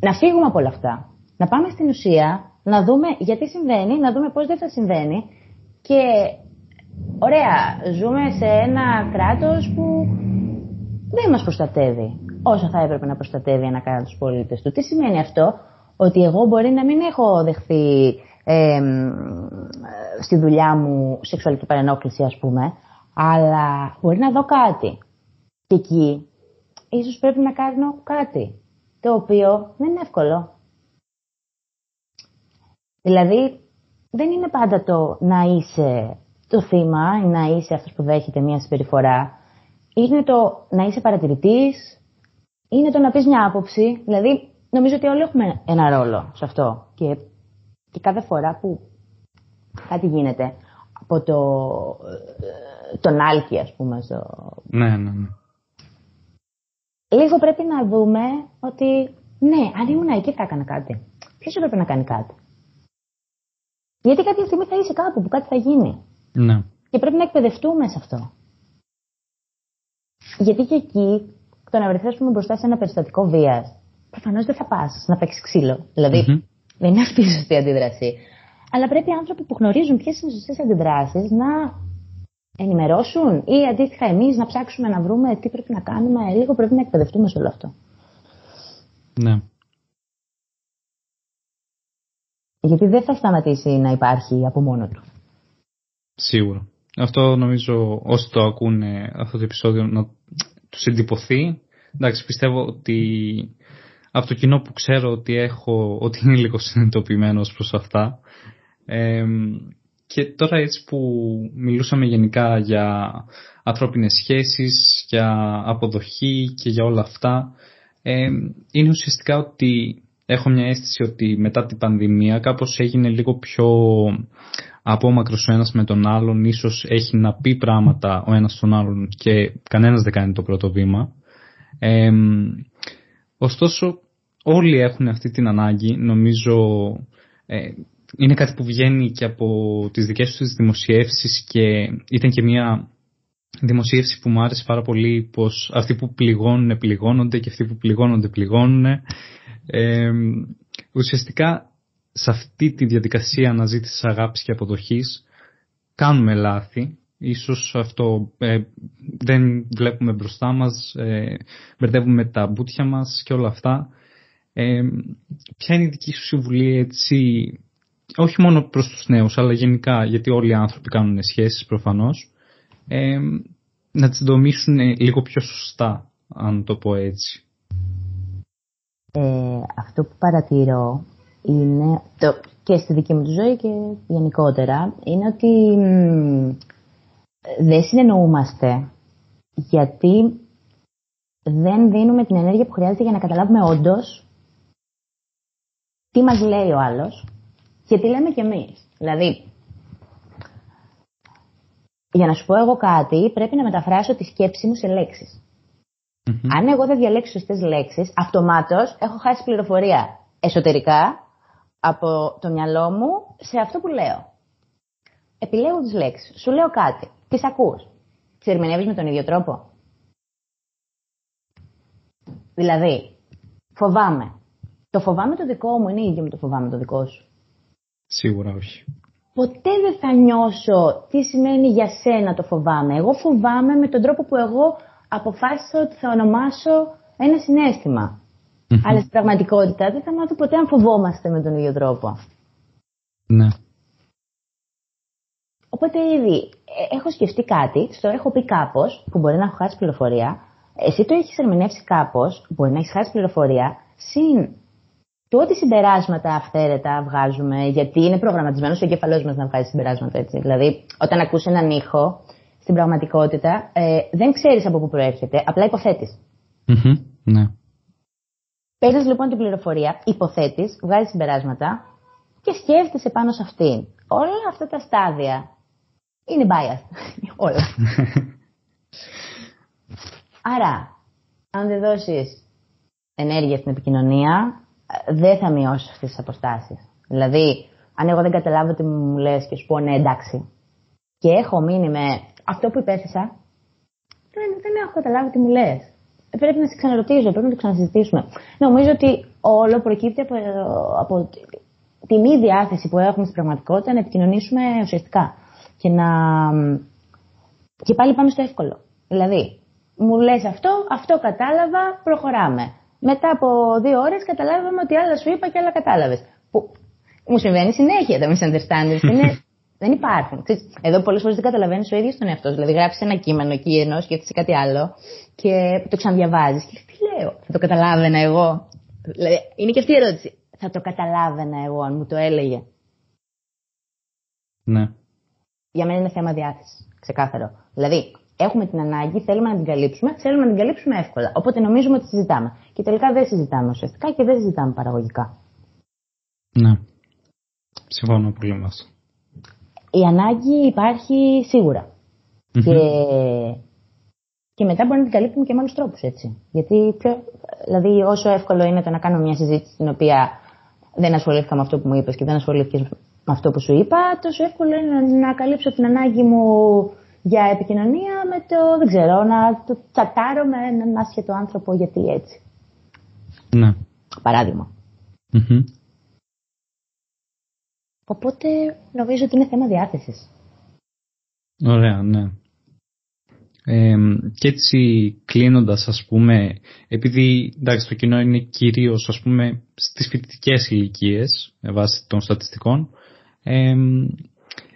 να φύγουμε από όλα αυτά. Να πάμε στην ουσία, να δούμε γιατί συμβαίνει, να δούμε πώς δεν θα συμβαίνει και ωραία, ζούμε σε ένα κράτος που δεν μας προστατεύει όσο θα έπρεπε να προστατεύει ένα κράτος πολίτες του. Τι σημαίνει αυτό, ότι εγώ μπορεί να μην έχω δεχθεί στη δουλειά μου σεξουαλική παρενόχληση ας πούμε, αλλά μπορεί να δω κάτι. Και εκεί ίσως πρέπει να κάνω κάτι, το οποίο δεν είναι εύκολο. Δηλαδή, δεν είναι πάντα το να είσαι το θύμα ή να είσαι αυτός που δέχεται μια συμπεριφορά. Είναι το να είσαι παρατηρητής, είναι το να πεις μια άποψη. Δηλαδή, νομίζω ότι όλοι έχουμε ένα ρόλο σε αυτό. Και και κάθε φορά που κάτι γίνεται από το, τον άλκη, ας πούμε. Στο... Ναι, ναι, ναι. Λίγο πρέπει να δούμε ότι ναι, αν ήμουν εκεί θα έκανα κάτι. Ποιος έπρεπε να κάνει κάτι; Γιατί κάποια στιγμή θα είσαι κάπου που κάτι θα γίνει. Ναι. Και πρέπει να εκπαιδευτούμε σε αυτό. Γιατί και εκεί, το να βρεθεί μπροστά σε ένα περιστατικό βίας, προφανώς δεν θα πας να παίξεις ξύλο. Δηλαδή, δεν είναι αυτή η σωστή αντίδραση. Αλλά πρέπει οι άνθρωποι που γνωρίζουν ποιες είναι οι σωστές αντιδράσεις να ενημερώσουν ή αντίστοιχα εμείς να ψάξουμε να βρούμε τι πρέπει να κάνουμε. Λίγο πρέπει να εκπαιδευτούμε σε όλο αυτό. Ναι. Γιατί δεν θα σταματήσει να υπάρχει από μόνο του. Σίγουρα. Αυτό νομίζω όσοι το ακούνε αυτό το επεισόδιο να τους εντυπωθεί. Εντάξει, πιστεύω ότι από το κοινό που ξέρω ότι έχω, ότι είναι λίγο συνειδητοποιημένο προς αυτά. και τώρα έτσι που μιλούσαμε γενικά για ανθρώπινες σχέσεις, για αποδοχή και για όλα αυτά, είναι ουσιαστικά ότι έχω μια αίσθηση ότι μετά την πανδημία κάπως έγινε λίγο πιο απόμακρος ο ένας με τον άλλον, ίσως έχει να πει πράγματα ο ένας στον άλλον και κανένας δεν κάνει το πρώτο βήμα. ωστόσο όλοι έχουν αυτή την ανάγκη, νομίζω ε, είναι κάτι που βγαίνει και από τις δικές τους δημοσιεύσεις και ήταν και μια δημοσίευση που μου άρεσε πάρα πολύ πως αυτοί που πληγώνουν πληγώνονται και αυτοί που πληγώνονται πληγώνουν. Ε, ουσιαστικά σε αυτή τη διαδικασία αναζήτησης αγάπης και αποδοχής κάνουμε λάθη. Ίσως αυτό ε, δεν βλέπουμε μπροστά μας, ε, μπερδεύουμε τα μπούτια μας και όλα αυτά. Ε, ποια είναι η δική σου συμβουλή έτσι, όχι μόνο προς τους νέους, αλλά γενικά, γιατί όλοι οι άνθρωποι κάνουν σχέσεις προφανώς, ε, να τις δομήσουν λίγο πιο σωστά, αν το πω έτσι. Ε, αυτό που παρατηρώ είναι, το, και στη δική μου ζωή και γενικότερα, είναι ότι δεν συνεννοούμαστε γιατί δεν δίνουμε την ενέργεια που χρειάζεται για να καταλάβουμε όντως τι μας λέει ο άλλος και τι λέμε κι εμείς. Δηλαδή, για να σου πω εγώ κάτι, πρέπει να μεταφράσω τη σκέψη μου σε λεξεις Αν εγώ δεν διαλέξω σωστές λέξεις, αυτομάτως έχω χάσει πληροφορία εσωτερικά από το μυαλό μου σε αυτό που λέω. Επιλέγω τις λέξεις. Σου λέω κάτι. Τις ακούς. Τις ερμηνεύεις με τον ίδιο τρόπο; Δηλαδή, φοβάμαι. Το φοβάμαι το δικό μου είναι ίδιο με το φοβάμαι το δικό σου; Σίγουρα όχι. Ποτέ δεν θα νιώσω τι σημαίνει για σένα το φοβάμαι. Εγώ φοβάμαι με τον τρόπο που εγώ αποφάσισα ότι θα ονομάσω ένα συνέστημα. Αλλά στην πραγματικότητα δεν θα μάθω ποτέ αν φοβόμαστε με τον ίδιο τρόπο. Ναι. Οπότε ήδη ε, έχω σκεφτεί κάτι, στο έχω πει κάπως, που μπορεί να έχω χάσει πληροφορία. Εσύ το έχεις ερμηνεύσει κάπως, μπορεί να έχεις χάσει πληροφορία, συν το ότι συμπεράσματα αυθαίρετα βγάζουμε, γιατί είναι προγραμματισμένος ο εγκεφαλός μας να βγάζει συμπεράσματα έτσι. Δηλαδή, όταν ακούσει έναν ήχο, στην πραγματικότητα ε, δεν ξέρεις από πού προέρχεται, απλά υποθέτεις. Mm-hmm, ναι. Παίρνεις λοιπόν την πληροφορία, υποθέτεις, βγάζεις συμπεράσματα και σκέφτεσαι πάνω σε αυτήν. Όλα αυτά τα στάδια είναι biased. *laughs* Όλα. Άρα, αν δεν δώσεις ενέργεια στην επικοινωνία, δεν θα μειώσεις αυτές τις αποστάσεις. Δηλαδή, αν εγώ δεν καταλάβω τι μου λες και σου πω ναι, εντάξει, και έχω μείνει με αυτό που υπέθεσα, δεν, δεν έχω καταλάβει τι μου λες πρέπει να σε ξαναρωτήσω, πρέπει να το ξανασυζητήσουμε. Νομίζω ότι όλο προκύπτει από, από τη μη διάθεση που έχουμε στην πραγματικότητα να επικοινωνήσουμε ουσιαστικά. Και, να... και πάλι πάμε στο εύκολο. Δηλαδή, μου λες αυτό, αυτό κατάλαβα, προχωράμε. Μετά από δύο ώρες καταλάβαμε ότι άλλα σου είπα και άλλα κατάλαβες. Που μου συμβαίνει συνέχεια τα misunderstandings. Είναι *laughs* δεν υπάρχουν. Εδώ πολλές φορές δεν καταλαβαίνεις ο ίδιος τον εαυτό. Δηλαδή, γράφει ένα κείμενο εκεί ενώ σκέφτεσαι κάτι άλλο και το ξαναδιαβάζεις. Και τι λέω, θα το καταλάβαινα εγώ. Δηλαδή, είναι και αυτή η ερώτηση. Θα το καταλάβαινα εγώ αν μου το έλεγε. Ναι. Για μένα είναι θέμα διάθεσης. Ξεκάθαρο. Δηλαδή, έχουμε την ανάγκη, θέλουμε να την καλύψουμε, θέλουμε να την καλύψουμε εύκολα. Οπότε νομίζουμε ότι συζητάμε. Και τελικά δεν συζητάμε ουσιαστικά και δεν συζητάμε παραγωγικά. Ναι. Συμφωνώ πολύ με αυτό η ανάγκη υπάρχει Και, και μετά μπορεί να την καλύπτουμε και με άλλους τρόπους, έτσι. Γιατί πιο, δηλαδή, όσο εύκολο είναι το να κάνω μια συζήτηση στην οποία δεν ασχολήθηκα με αυτό που μου είπες και δεν ασχολήθηκα με αυτό που σου είπα, τόσο εύκολο είναι να καλύψω την ανάγκη μου για επικοινωνία με το, δεν ξέρω, να το τσατάρω με έναν άσχετο άνθρωπο γιατί έτσι. Ναι. Παράδειγμα. Οπότε νομίζω ότι είναι θέμα διάθεσης. Ωραία, ναι. Ε, και έτσι κλείνοντας ας πούμε, επειδή εντάξει, το κοινό είναι κυρίως ας πούμε στις φοιτητικές ηλικίες βάσει των στατιστικών, ε,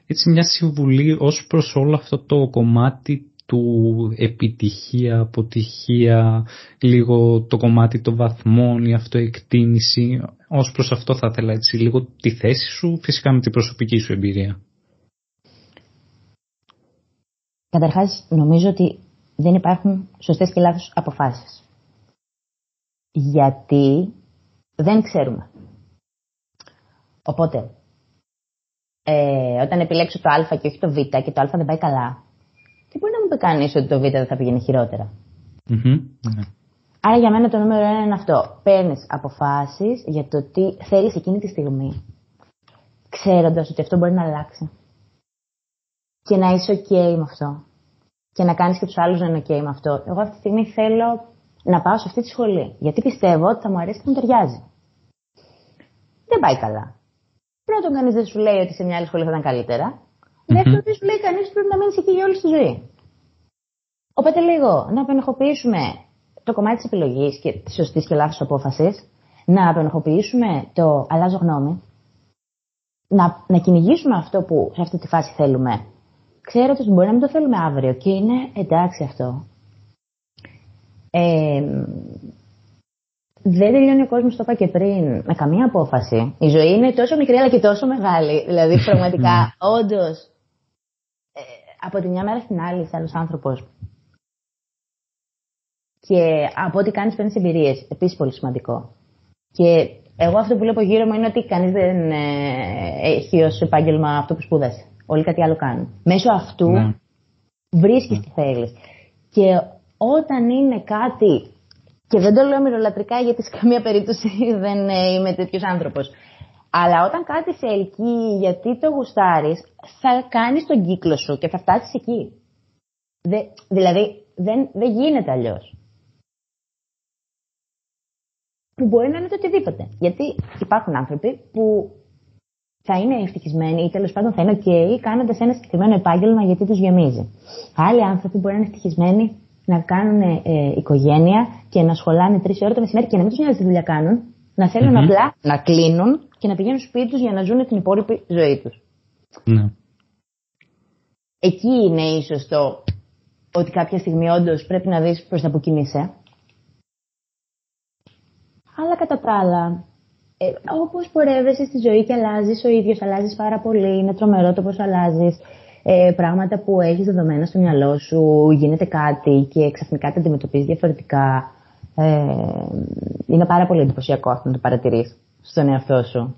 έτσι μια συμβουλή ως προς όλο αυτό το κομμάτι του επιτυχία, αποτυχία, λίγο το κομμάτι των βαθμών, η αυτοεκτίμηση. Ως προς αυτό θα ήθελα έτσι λίγο τη θέση σου, φυσικά με την προσωπική σου εμπειρία. Καταρχάς νομίζω ότι δεν υπάρχουν σωστές και λάθος αποφάσεις. Γιατί δεν ξέρουμε. Οπότε, ε, όταν επιλέξω το α και όχι το β και το α δεν πάει καλά, τι μπορεί να μου πει κανείς ότι το Β δεν θα πηγαίνει ναι. Άρα για μένα το νούμερο ένα είναι αυτό. Παίρνεις αποφάσεις για το τι θέλεις εκείνη τη στιγμή. Ξέροντας ότι αυτό μπορεί να αλλάξει. Και να είσαι OK με αυτό. Και να κάνεις και τους άλλους να είναι OK με αυτό. Εγώ αυτή τη στιγμή θέλω να πάω σε αυτή τη σχολή. Γιατί πιστεύω ότι θα μου αρέσει και μου ταιριάζει. δεν πάει καλά. Πρώτον, κανείς δεν σου λέει ότι σε μια άλλη σχολή θα ήταν καλύτερα. Δεύτερον, δεν σου λέει κανείς ότι πρέπει να μείνεις εκεί για όλη τη ζωή. Οπότε λίγο να απενοχοποιήσουμε το κομμάτι της επιλογής και της σωστής και λάθος απόφασης, να απενοχοποιήσουμε το αλλάζω γνώμη, να, να κυνηγήσουμε αυτό που σε αυτή τη φάση θέλουμε. Ξέρω ότι μπορεί να μην το θέλουμε αύριο και είναι εντάξει αυτό. Ε, δεν τελειώνει ο κόσμος, το είπα και πριν, με καμία απόφαση. Η ζωή είναι τόσο μικρή αλλά και τόσο μεγάλη. Δηλαδή, *laughs* πραγματικά, ναι. όντως, ε, από τη μια μέρα στην άλλη, είσαι άλλο άνθρωπος. Και από ό,τι κάνεις, παίρνεις εμπειρίες. Επίσης, πολύ σημαντικό. Και εγώ αυτό που βλέπω γύρω μου είναι ότι κανείς δεν ε, έχει ως επάγγελμα αυτό που σπούδασε. Όλοι κάτι άλλο κάνουν. Μέσω αυτού ναι. βρίσκεις ναι. τι θέλεις. Και όταν είναι κάτι και δεν το λέω μυρολατρικά γιατί σε καμία περίπτωση *laughs* δεν ε, είμαι τέτοιος άνθρωπος. Αλλά όταν κάτι σε ελκύει γιατί το γουστάρεις, θα κάνεις τον κύκλο σου και θα φτάσεις εκεί. Δε, δηλαδή, δεν, δεν γίνεται αλλιώς. Που μπορεί να είναι το οτιδήποτε. Γιατί υπάρχουν άνθρωποι που θα είναι ευτυχισμένοι ή τέλος πάντων θα είναι OK κάνοντας ένα συγκεκριμένο επάγγελμα γιατί τους γεμίζει. Άλλοι άνθρωποι μπορεί να είναι ευτυχισμένοι να κάνουν ε, οικογένεια και να σχολάνε τρεις ώρες το μεσημέρι και να μην τους νοιάζει τι δουλειά κάνουν, να θελουν απλά να κλείνουν και να πηγαίνουν σπίτι τους για να ζουν την υπόλοιπη ζωή τους. Ναι. Εκεί είναι ίσως το ότι κάποια στιγμή όντως πρέπει να δεις προς τα που κινείσαι. Αλλά κατά τα άλλα, ε, όπως πορεύεσαι στη ζωή και αλλάζεις ο ίδιος, αλλάζεις πάρα πολύ, είναι τρομερό το πώς αλλάζεις ε, πράγματα που έχεις δεδομένα στο μυαλό σου, γίνεται κάτι και ξαφνικά τα αντιμετωπίζεις διαφορετικά. Ε, είναι πάρα πολύ εντυπωσιακό αυτό να το παρατηρείς στον εαυτό σου,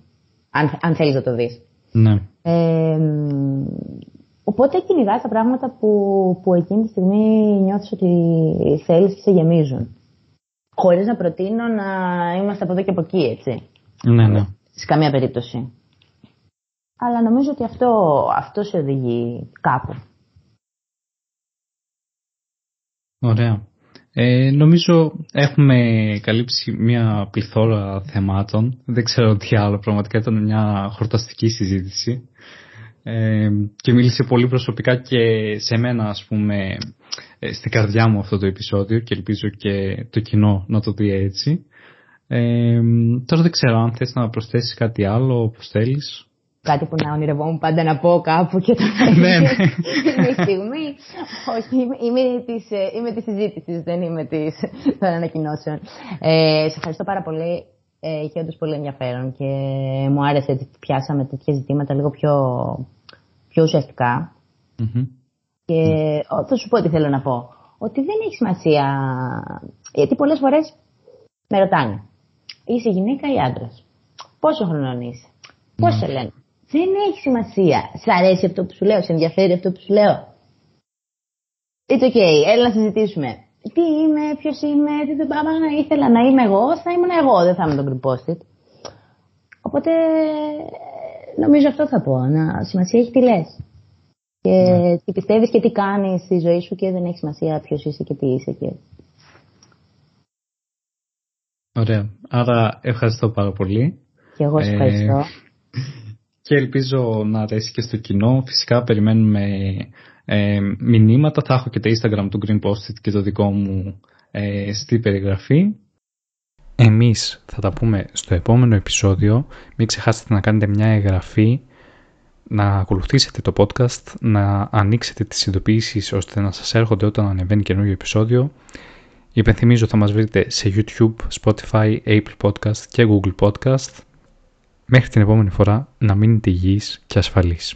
αν, αν θέλεις να το δεις. Ναι. Ε, οπότε κυνηγάς τα πράγματα που, που εκείνη τη στιγμή νιώθεις ότι θέλεις και σε γεμίζουν. Χωρίς να προτείνω να είμαστε από εδώ και από εκεί, έτσι. Ναι, ναι. Σε καμία περίπτωση. Αλλά νομίζω ότι αυτό, αυτό σε οδηγεί κάπου. Ωραία. Ε, νομίζω έχουμε καλύψει μια πληθώρα θεμάτων. Δεν ξέρω τι άλλο. Πραγματικά ήταν μια χορταστική συζήτηση. Ε, και μίλησε πολύ προσωπικά και σε μένα ας πούμε ε, στην καρδιά μου αυτό το επεισόδιο και ελπίζω και το κοινό να το δει έτσι. Ε, τώρα δεν ξέρω αν θες να προσθέσεις κάτι άλλο όπως θέλεις κάτι που να ονειρευόμουν πάντα να πω κάπου και το *laughs* ναι, ναι. είναι η στιγμή. Όχι, είμαι, της, είμαι της συζήτησης, δεν είμαι της, *laughs* των ανακοινώσεων. Ε, σε ευχαριστώ πάρα πολύ. Ε, είχε όντως πολύ ενδιαφέρον και μου άρεσε ότι πιάσαμε τέτοια ζητήματα λίγο πιο, πιο ουσιαστικά. Mm-hmm. Και mm. θα σου πω τι θέλω να πω. Ότι δεν έχει σημασία, γιατί πολλές φορές με ρωτάνε, είσαι γυναίκα ή άντρας; Πόσο χρονών είσαι; Πώς σε λένε; Δεν έχει σημασία. Σ' αρέσει αυτό που σου λέω, σε ενδιαφέρει αυτό που σου λέω; It's okay, έλα να συζητήσουμε. Τι είμαι, ποιος είμαι, τι δεν πάμε, ήθελα να είμαι εγώ, θα ήμουν εγώ, δεν θα είμαι τον group Οπότε νομίζω αυτό θα πω. Να, σημασία έχει τι λες. Και ναι. τι πιστεύεις και τι κάνεις στη ζωή σου και δεν έχει σημασία ποιος είσαι και τι είσαι. Και... Ωραία. Άρα ευχαριστώ πάρα πολύ. Και εγώ σε ευχαριστώ. Ε, και ελπίζω να αρέσει και στο κοινό. Φυσικά περιμένουμε ε, μηνύματα. Θα έχω και το Instagram του Green Post και το δικό μου ε, στη περιγραφή. Εμείς θα τα πούμε στο επόμενο επεισόδιο. Μην ξεχάσετε να κάνετε μια εγγραφή, να ακολουθήσετε το podcast, να ανοίξετε τις ειδοποιήσεις ώστε να σας έρχονται όταν ανεβαίνει καινούργιο επεισόδιο. Υπενθυμίζω θα μας βρείτε σε YouTube, Spotify, Apple Podcast και Google Podcast. Μέχρι την επόμενη φορά να μείνετε υγιείς και ασφαλείς.